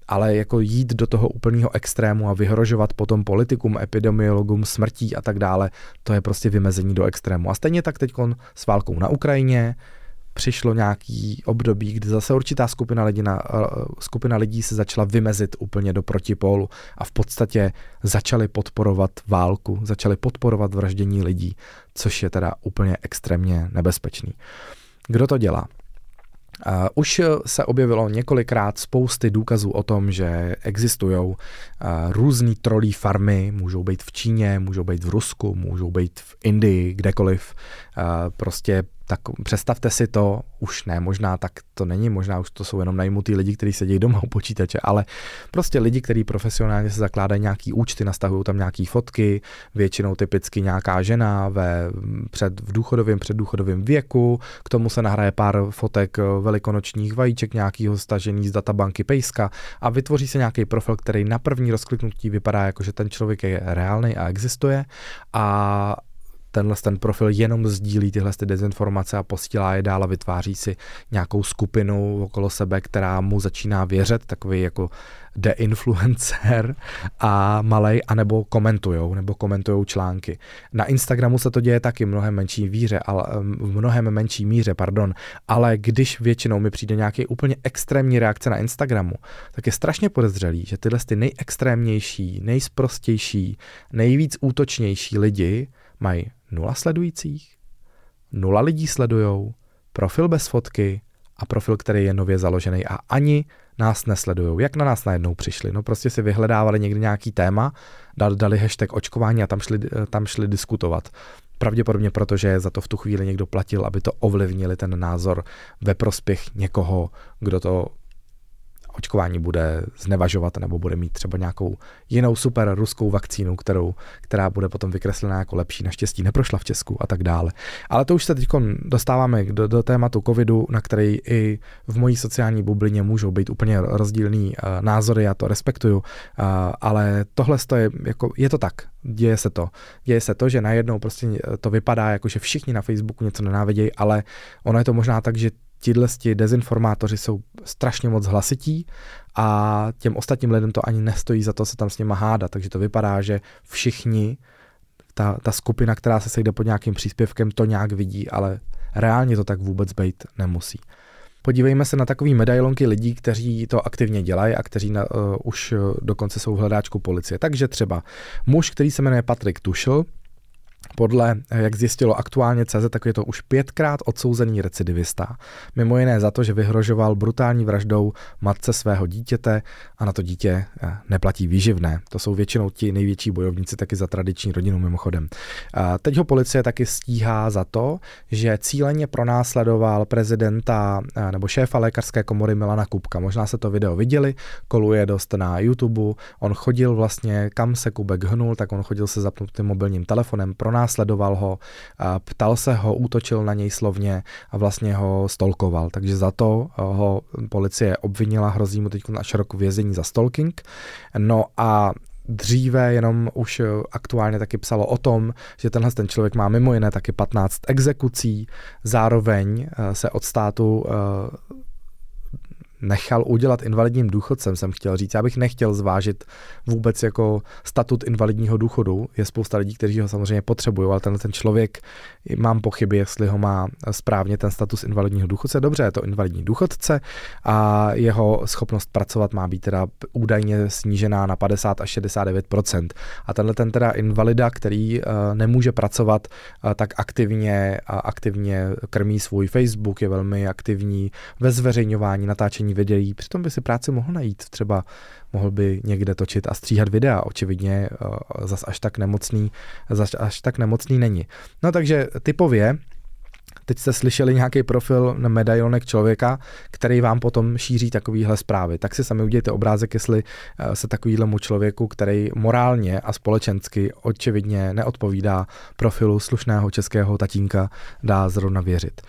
ale jako jít do toho úplného extrému a vyhrožovat potom politikům, epidemiologům smrtí a tak dále, to je prostě vymezení do extrému. A stejně tak teď s válkou na Ukrajině, přišlo nějaký období, kdy zase určitá skupina lidí, na, eh, skupina lidí se začala vymezit úplně do protipólu a v podstatě začali podporovat válku, začali podporovat vraždění lidí, což je teda úplně extrémně nebezpečný. Kdo to dělá? Uh, už se objevilo několikrát spousty důkazů o tom, že existují uh, různý trolí farmy, můžou být v Číně, můžou být v Rusku, můžou být v Indii, kdekoliv. Uh, prostě tak představte si to, už ne, možná tak to není, možná už to jsou jenom najmutí lidi, kteří sedí doma u počítače, ale prostě lidi, kteří profesionálně se zakládají nějaký účty, nastavují tam nějaký fotky, většinou typicky nějaká žena ve, před, v důchodovém, předdůchodovém věku, k tomu se nahraje pár fotek velikonočních vajíček, nějakého stažený z databanky Pejska a vytvoří se nějaký profil, který na první rozkliknutí vypadá jako, že ten člověk je reálný a existuje. A tenhle ten profil jenom sdílí tyhle ty dezinformace a posílá je dál a vytváří si nějakou skupinu okolo sebe, která mu začíná věřit, takový jako deinfluencer a malej, anebo komentujou, nebo komentujou články. Na Instagramu se to děje taky mnohem menší víře, ale, v mnohem menší míře, pardon, ale když většinou mi přijde nějaký úplně extrémní reakce na Instagramu, tak je strašně podezřelý, že tyhle ty nejextrémnější, nejsprostější, nejvíc útočnější lidi mají nula sledujících, nula lidí sledujou, profil bez fotky a profil, který je nově založený a ani nás nesledujou. Jak na nás najednou přišli? No prostě si vyhledávali někdy nějaký téma, dali hashtag očkování a tam šli, tam šli diskutovat. Pravděpodobně proto, že za to v tu chvíli někdo platil, aby to ovlivnili ten názor ve prospěch někoho, kdo to očkování bude znevažovat nebo bude mít třeba nějakou jinou super ruskou vakcínu, kterou, která bude potom vykreslená jako lepší, naštěstí neprošla v Česku a tak dále. Ale to už se teď dostáváme do, do tématu covidu, na který i v mojí sociální bublině můžou být úplně rozdílný uh, názory, já to respektuju, uh, ale tohle je, jako, je to tak, děje se to. Děje se to, že najednou prostě to vypadá jako, že všichni na Facebooku něco nenávidějí, ale ono je to možná tak, že tihle dezinformátoři jsou strašně moc hlasití a těm ostatním lidem to ani nestojí za to se tam s nima hádat, takže to vypadá, že všichni, ta, ta skupina, která se sejde pod nějakým příspěvkem, to nějak vidí, ale reálně to tak vůbec být nemusí. Podívejme se na takové medailonky lidí, kteří to aktivně dělají a kteří na, uh, už dokonce jsou v hledáčku policie. Takže třeba muž, který se jmenuje Patrik Tušl, podle, jak zjistilo aktuálně CZ, tak je to už pětkrát odsouzený recidivista. Mimo jiné za to, že vyhrožoval brutální vraždou matce svého dítěte a na to dítě eh, neplatí výživné. To jsou většinou ti největší bojovníci taky za tradiční rodinu mimochodem. Teď ho policie taky stíhá za to, že cíleně pronásledoval prezidenta eh, nebo šéfa lékařské komory Milana Kupka. Možná se to video viděli, koluje dost na YouTube. On chodil vlastně, kam se Kubek hnul, tak on chodil se zapnutým mobilním telefonem, pronásledoval pronásledoval ho, ptal se ho, útočil na něj slovně a vlastně ho stolkoval. Takže za to ho policie obvinila, hrozí mu teď až rok vězení za stalking. No a dříve jenom už aktuálně taky psalo o tom, že tenhle ten člověk má mimo jiné taky 15 exekucí, zároveň eh, se od státu eh, nechal udělat invalidním důchodcem, jsem chtěl říct. Já bych nechtěl zvážit vůbec jako statut invalidního důchodu. Je spousta lidí, kteří ho samozřejmě potřebují, ale tenhle ten člověk, mám pochyby, jestli ho má správně ten status invalidního důchodce. Dobře, je to invalidní důchodce a jeho schopnost pracovat má být teda údajně snížená na 50 až 69% A tenhle ten teda invalida, který uh, nemůže pracovat, uh, tak aktivně, aktivně krmí svůj Facebook, je velmi aktivní ve zveřejňování, natáčení videí, přitom by si práci mohl najít, třeba mohl by někde točit a stříhat videa, očividně uh, zas až tak nemocný, zas až tak nemocný není. No takže typově teď jste slyšeli nějaký profil na medailonek člověka, který vám potom šíří takovýhle zprávy. Tak si sami udějte obrázek, jestli eh, se takovýhlemu člověku, který morálně a společensky očividně neodpovídá profilu slušného českého tatínka, dá zrovna věřit.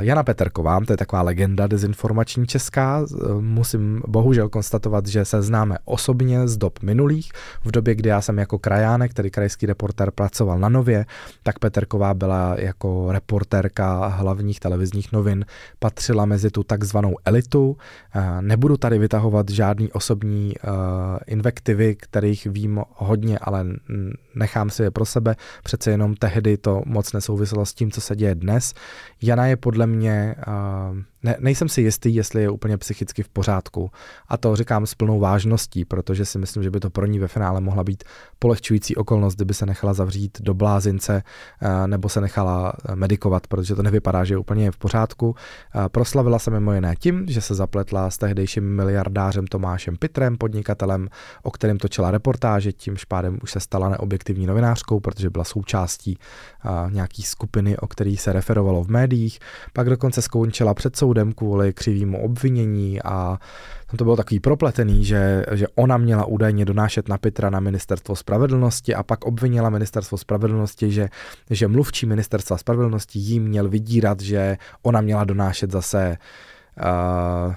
Jana Peterková, to je taková legenda dezinformační česká, musím bohužel konstatovat, že se známe osobně z dob minulých. V době, kdy já jsem jako krajánek, tedy krajský reporter, pracoval na Nově, tak Peterková byla jako reportérka hlavních televizních novin, patřila mezi tu takzvanou elitu. Nebudu tady vytahovat žádný osobní invektivy, kterých vím hodně, ale nechám si je pro sebe. Přece jenom tehdy to moc nesouviselo s tím, co se děje dnes. Jana je podle mě uh, ne, nejsem si jistý, jestli je úplně psychicky v pořádku. A to říkám s plnou vážností, protože si myslím, že by to pro ní ve finále mohla být polehčující okolnost, kdyby se nechala zavřít do blázince eh, nebo se nechala eh, medikovat, protože to nevypadá, že je úplně v pořádku. Eh, proslavila se mimo jiné tím, že se zapletla s tehdejším miliardářem Tomášem Pitrem, podnikatelem, o kterém točila reportáže, tím špádem už se stala neobjektivní novinářkou, protože byla součástí nějaký skupiny, o který se referovalo v médiích. Pak dokonce skončila před soudem kvůli křivému obvinění a tam to bylo takový propletený, že, že ona měla údajně donášet na Petra na ministerstvo spravedlnosti a pak obvinila ministerstvo spravedlnosti, že, že mluvčí ministerstva spravedlnosti jí měl vydírat, že ona měla donášet zase uh,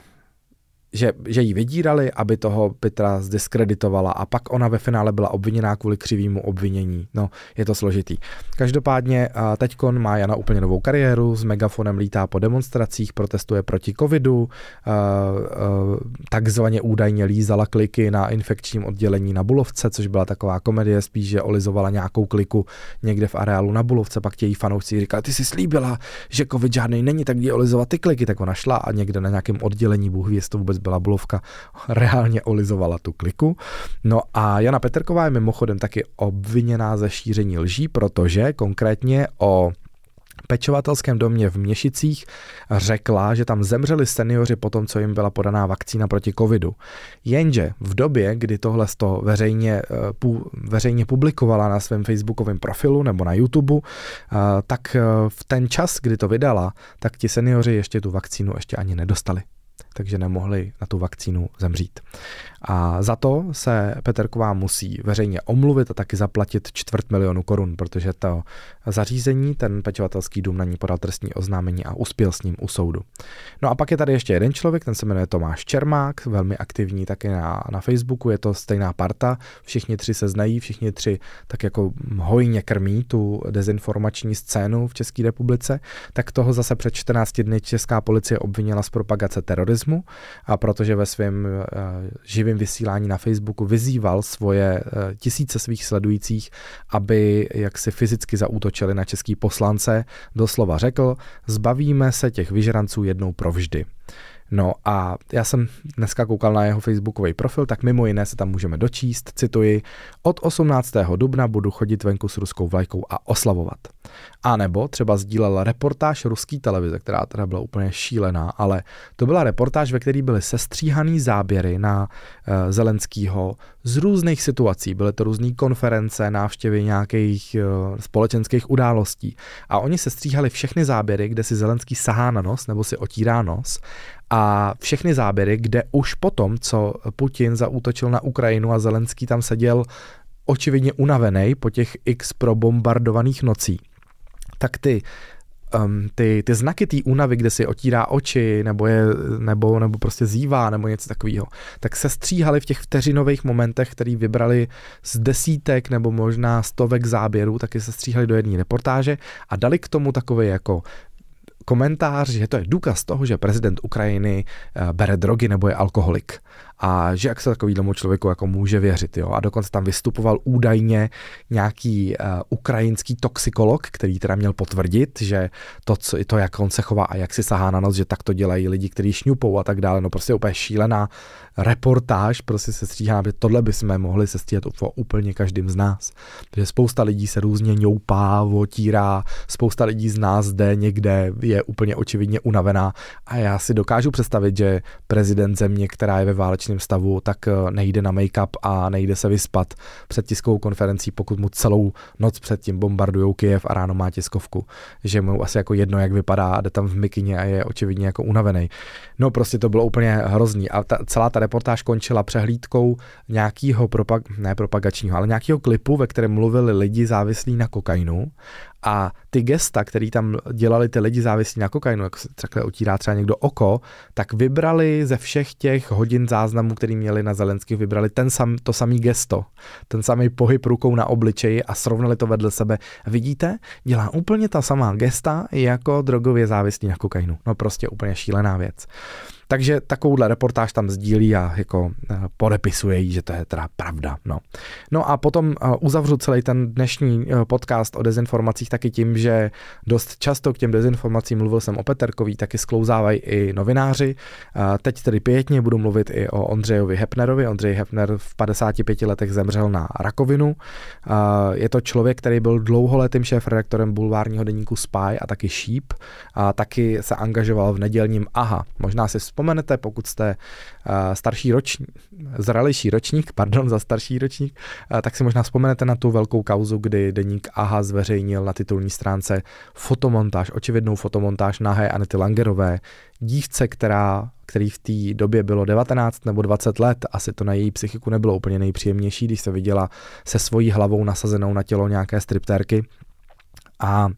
že, že ji vydírali, aby toho Petra zdiskreditovala a pak ona ve finále byla obviněná kvůli křivýmu obvinění. No, je to složitý. Každopádně teďkon má Jana úplně novou kariéru, s megafonem lítá po demonstracích, protestuje proti covidu, takzvaně údajně lízala kliky na infekčním oddělení na Bulovce, což byla taková komedie, spíš, že olizovala nějakou kliku někde v areálu na Bulovce, pak tějí fanoušci říkali, ty jsi slíbila, že covid žádný není, tak jdi olizovat ty kliky, tak ona šla a někde na nějakém oddělení, Bůh ví, to vůbec byla Bulovka, reálně olizovala tu kliku. No a Jana Petrková je mimochodem taky obviněná ze šíření lží, protože konkrétně o pečovatelském domě v Měšicích řekla, že tam zemřeli seniori po tom, co jim byla podaná vakcína proti covidu. Jenže v době, kdy tohle to veřejně, eh, veřejně publikovala na svém facebookovém profilu nebo na YouTube, eh, tak eh, v ten čas, kdy to vydala, tak ti seniori ještě tu vakcínu ještě ani nedostali takže nemohli na tu vakcínu zemřít. A za to se Peterková musí veřejně omluvit a taky zaplatit čtvrt milionu korun, protože to zařízení, ten pečovatelský dům na ní podal trestní oznámení a uspěl s ním u soudu. No a pak je tady ještě jeden člověk, ten se jmenuje Tomáš Čermák, velmi aktivní taky na, na Facebooku, je to stejná parta, všichni tři se znají, všichni tři tak jako hojně krmí tu dezinformační scénu v České republice, tak toho zase před 14 dny česká policie obvinila z propagace terorismu, a protože ve svém uh, živém vysílání na Facebooku vyzýval svoje uh, tisíce svých sledujících, aby jak si fyzicky zaútočili útočili na český poslance, doslova řekl, zbavíme se těch vyžranců jednou provždy. No a já jsem dneska koukal na jeho facebookový profil, tak mimo jiné se tam můžeme dočíst, cituji, od 18. dubna budu chodit venku s ruskou vlajkou a oslavovat. A nebo třeba sdílel reportáž ruské televize, která teda byla úplně šílená, ale to byla reportáž, ve které byly sestříhaný záběry na uh, Zelenskýho z různých situací. Byly to různé konference, návštěvy nějakých uh, společenských událostí. A oni sestříhali všechny záběry, kde si Zelenský sahá na nos nebo si otírá nos a všechny záběry, kde už potom, co Putin zaútočil na Ukrajinu a Zelenský tam seděl očividně unavený po těch x probombardovaných nocí, tak ty um, ty, ty znaky té únavy, kde si otírá oči, nebo, je, nebo, nebo prostě zívá, nebo něco takového, tak se stříhali v těch vteřinových momentech, který vybrali z desítek nebo možná stovek záběrů, taky se stříhali do jedné reportáže a dali k tomu takové jako komentář, že to je důkaz toho, že prezident Ukrajiny eh, bere drogy nebo je alkoholik a že jak se takovýhlemu člověku jako může věřit. Jo? A dokonce tam vystupoval údajně nějaký uh, ukrajinský toxikolog, který teda měl potvrdit, že to, co, to, jak on se chová a jak si sahá na nos, že tak to dělají lidi, kteří šňupou a tak dále. No prostě úplně šílená reportáž, prostě se stříhá, že tohle bychom mohli se stříhat o úplně každým z nás. Protože spousta lidí se různě ňoupá, otírá, spousta lidí z nás zde někde je úplně očividně unavená a já si dokážu představit, že prezident země, která je ve válečné opačném stavu, tak uh, nejde na make-up a nejde se vyspat před tiskovou konferencí, pokud mu celou noc předtím bombardují Kyjev a ráno má tiskovku. Že mu asi jako jedno, jak vypadá jde tam v mikině a je očividně jako unavený. No prostě to bylo úplně hrozný a ta, celá ta reportáž končila přehlídkou nějakého propag, ne propagačního, ale nějakého klipu, ve kterém mluvili lidi závislí na kokainu a ty gesta, který tam dělali ty lidi závislí na kokainu, jako se takhle otírá třeba někdo oko, tak vybrali ze všech těch hodin záznamů, který měli na Zelenských, vybrali ten sam, to samý gesto, ten samý pohyb rukou na obličeji a srovnali to vedle sebe. Vidíte, dělá úplně ta samá gesta jako drogově závislí na kokainu. No prostě úplně šílená věc. Takže takovouhle reportáž tam sdílí a jako eh, podepisuje jí, že to je teda pravda. No, no a potom eh, uzavřu celý ten dnešní eh, podcast o dezinformacích taky tím, že dost často k těm dezinformacím mluvil jsem o Peterkový, taky sklouzávají i novináři. Teď tedy pětně budu mluvit i o Ondřejovi Hepnerovi. Ondřej Hepner v 55 letech zemřel na rakovinu. Je to člověk, který byl dlouholetým šéf-redaktorem bulvárního deníku Spy a taky Sheep. A taky se angažoval v nedělním AHA. Možná si vzpomenete, pokud jste uh, starší ročník, zralejší ročník, pardon, za starší ročník, uh, tak si možná vzpomenete na tu velkou kauzu, kdy deník AHA zveřejnil na titulní stránce fotomontáž, očividnou fotomontáž nahé Anety Langerové, dívce, která který v té době bylo 19 nebo 20 let, asi to na její psychiku nebylo úplně nejpříjemnější, když se viděla se svojí hlavou nasazenou na tělo nějaké striptérky. A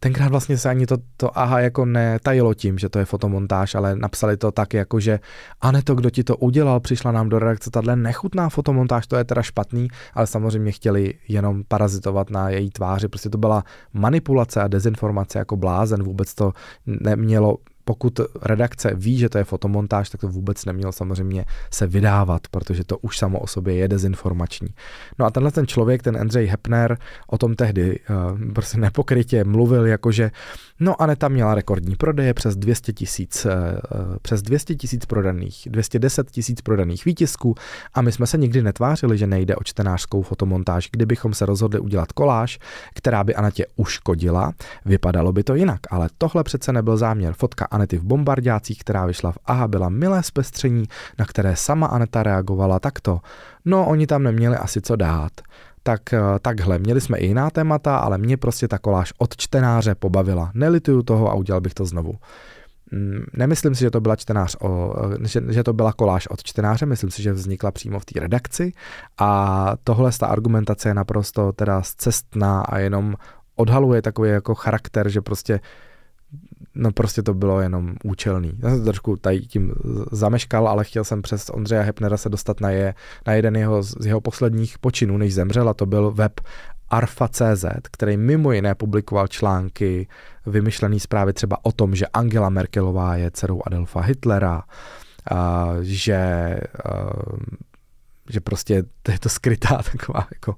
tenkrát vlastně se ani to, to aha jako netajilo tím, že to je fotomontáž, ale napsali to tak jako, že Ane to, kdo ti to udělal, přišla nám do redakce tahle nechutná fotomontáž, to je teda špatný, ale samozřejmě chtěli jenom parazitovat na její tváři, prostě to byla manipulace a dezinformace jako blázen, vůbec to nemělo pokud redakce ví, že to je fotomontáž, tak to vůbec neměl samozřejmě se vydávat, protože to už samo o sobě je dezinformační. No a tenhle ten člověk, ten Andrej Hepner, o tom tehdy uh, prostě nepokrytě mluvil, jakože no Aneta měla rekordní prodeje přes 200 tisíc, uh, přes 200 tisíc prodaných, 210 tisíc prodaných výtisků a my jsme se nikdy netvářili, že nejde o čtenářskou fotomontáž. Kdybychom se rozhodli udělat koláž, která by Anetě uškodila, vypadalo by to jinak, ale tohle přece nebyl záměr. Fotka Anety v bombardácích, která vyšla v AHA, byla milé zpestření, na které sama Aneta reagovala takto. No, oni tam neměli asi co dát. Tak eh, takhle, měli jsme i jiná témata, ale mě prostě ta koláž od čtenáře pobavila. Nelituju toho a udělal bych to znovu. Mm, nemyslím si, že to byla čtenář o, eh, že, že to byla koláž od čtenáře, myslím si, že vznikla přímo v té redakci a tohle ta argumentace je naprosto teda cestná a jenom odhaluje takový jako charakter, že prostě No prostě to bylo jenom účelný. Já jsem to trošku tady tím zameškal, ale chtěl jsem přes Ondřeja Hepnera se dostat na, je, na jeden jeho, z jeho posledních počinů, než zemřel, a to byl web Arfa.cz, který mimo jiné publikoval články, vymyšlený zprávy třeba o tom, že Angela Merkelová je dcerou Adolfa Hitlera, a, že, a, že prostě to je to skrytá taková jako,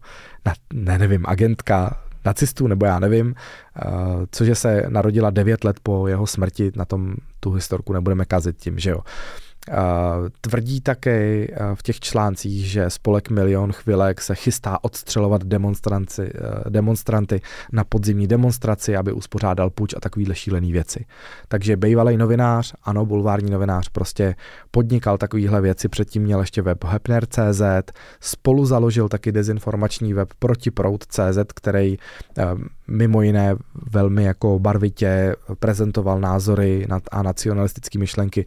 ne, nevím, agentka nacistů, nebo já nevím, eh, cože se narodila devět let po jeho smrti, na tom tu historku nebudeme kazit tím, že jo. Tvrdí také v těch článcích, že spolek Milion chvilek se chystá odstřelovat demonstranty na podzimní demonstraci, aby uspořádal puč a takovýhle šílený věci. Takže bývalý novinář, ano, bulvární novinář, prostě podnikal takovýhle věci, předtím měl ještě web Hepner.cz, spolu založil taky dezinformační web Protiproud.cz, který mimo jiné velmi jako barvitě prezentoval názory a nacionalistické myšlenky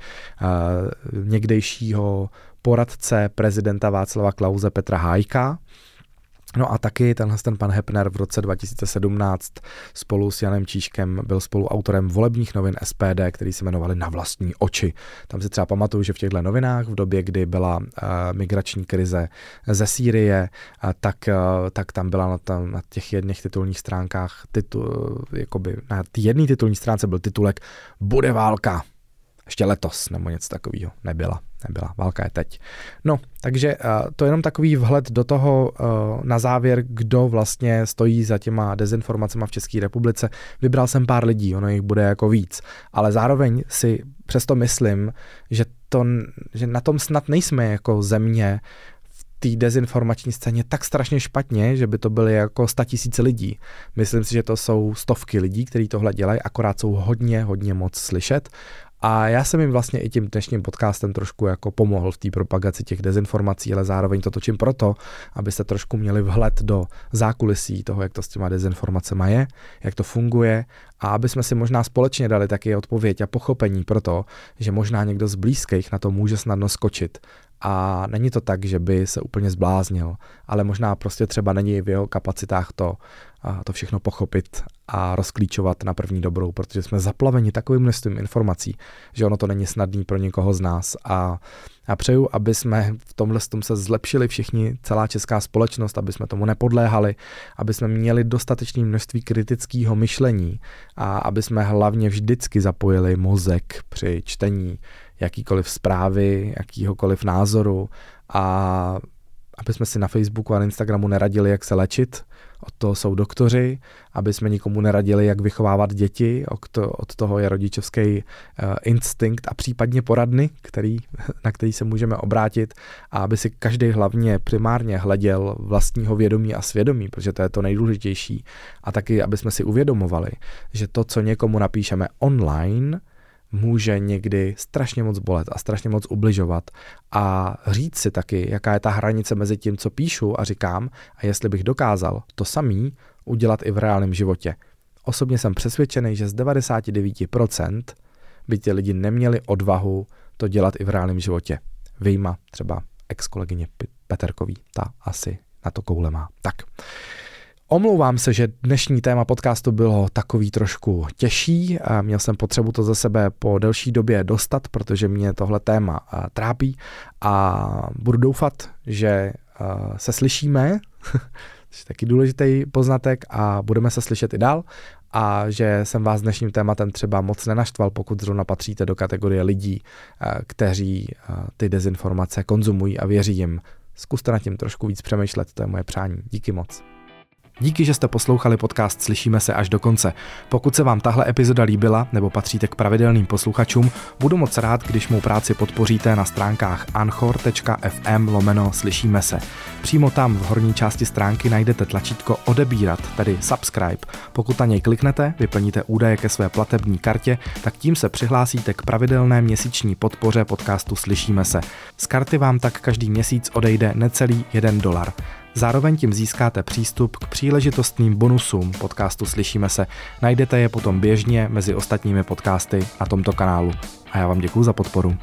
někdejšího poradce prezidenta Václava Klauze Petra Hájka, No a taky tenhle ten pan Hepner v roce 2017 spolu s Janem Číškem byl spoluautorem volebních novin SPD, který se jmenovali Na vlastní oči. Tam si třeba pamatuju, že v těchto novinách v době, kdy byla uh, migrační krize ze Sýrie, uh, tak, uh, tak tam byla na, tam, na těch jedných titulních stránkách, titul, jakoby, na jedné titulní stránce byl titulek Bude válka, ještě letos nebo něco takového. Nebyla, nebyla. Válka je teď. No, takže uh, to je jenom takový vhled do toho uh, na závěr, kdo vlastně stojí za těma dezinformacemi v České republice. Vybral jsem pár lidí, ono jich bude jako víc, ale zároveň si přesto myslím, že, to, že na tom snad nejsme jako země té dezinformační scéně tak strašně špatně, že by to byly jako tisíce lidí. Myslím si, že to jsou stovky lidí, kteří tohle dělají, akorát jsou hodně, hodně moc slyšet A já jsem jim vlastně i tím dnešním podcastem trošku jako pomohl v té propagaci těch dezinformací, ale zároveň to točím proto, abyste trošku měli vhled do zákulisí toho, jak to s těma dezinformacemi je, jak to funguje a aby jsme si možná společně dali taky odpověď a pochopení pro to, že možná někdo z blízkých na to může snadno skočit. A není to tak, že by se úplně zbláznil, ale možná prostě třeba není v jeho kapacitách to, to všechno pochopit a rozklíčovat na první dobrou, protože jsme zaplaveni takovým množstvím informací, že ono to není snadný pro někoho z nás. A já přeju, aby jsme v tomhle tom se zlepšili všichni, celá česká společnost, aby jsme tomu nepodléhali, aby jsme měli dostatečné množství kritického myšlení a aby jsme hlavně vždycky zapojili mozek při čtení jakýkoliv zprávy, jakýhokoliv názoru a aby jsme si na Facebooku a na Instagramu neradili, jak se léčit, od toho jsou doktoři, aby jsme nikomu neradili, jak vychovávat děti, od toho je rodičovský uh, instinkt a případně poradny, který, na který se můžeme obrátit a aby si každý hlavně primárně hleděl vlastního vědomí a svědomí, protože to je to nejdůležitější. A taky, aby jsme si uvědomovali, že to, co někomu napíšeme online, může někdy strašně moc bolet a strašně moc ubližovat a říct si taky, jaká je ta hranice mezi tím, co píšu a říkám a jestli bych dokázal to samý udělat i v reálném životě. Osobně jsem přesvědčený, že z 99% by ti lidi neměli odvahu to dělat i v reálném životě. Vyjma třeba ex-kolegyně Peterkový, ta asi na to koule má. Tak. Omlouvám se, že dnešní téma podcastu bylo takový trošku těžší. Měl jsem potřebu to za sebe po delší době dostat, protože mě tohle téma trápí a budu doufat, že se slyšíme, což je taky důležitý poznatek a budeme se slyšet i dál a že jsem vás dnešním tématem třeba moc nenaštval, pokud zrovna patříte do kategorie lidí, kteří ty dezinformace konzumují a věří jim. Zkuste nad tím trošku víc přemýšlet, to je moje přání. Díky moc. Díky, že jste poslouchali podcast Slyšíme se až do konce. Pokud se vám tahle epizoda líbila nebo patříte k pravidelným posluchačům, budu moc rád, když mou práci podpoříte na stránkách anchor.fm lomeno Slyšíme se. Přímo tam v horní části stránky najdete tlačítko odebírat, tedy subscribe. Pokud na něj kliknete, vyplníte údaje ke své platební kartě, tak tím se přihlásíte k pravidelné měsíční podpoře podcastu Slyšíme se. Z karty vám tak každý měsíc odejde necelý 1 dolar. Zároveň tím získáte přístup k příležitostným bonusům podcastu Slyšíme se. Najdete je potom běžně mezi ostatními podcasty na tomto kanálu. A já vám děkuji za podporu.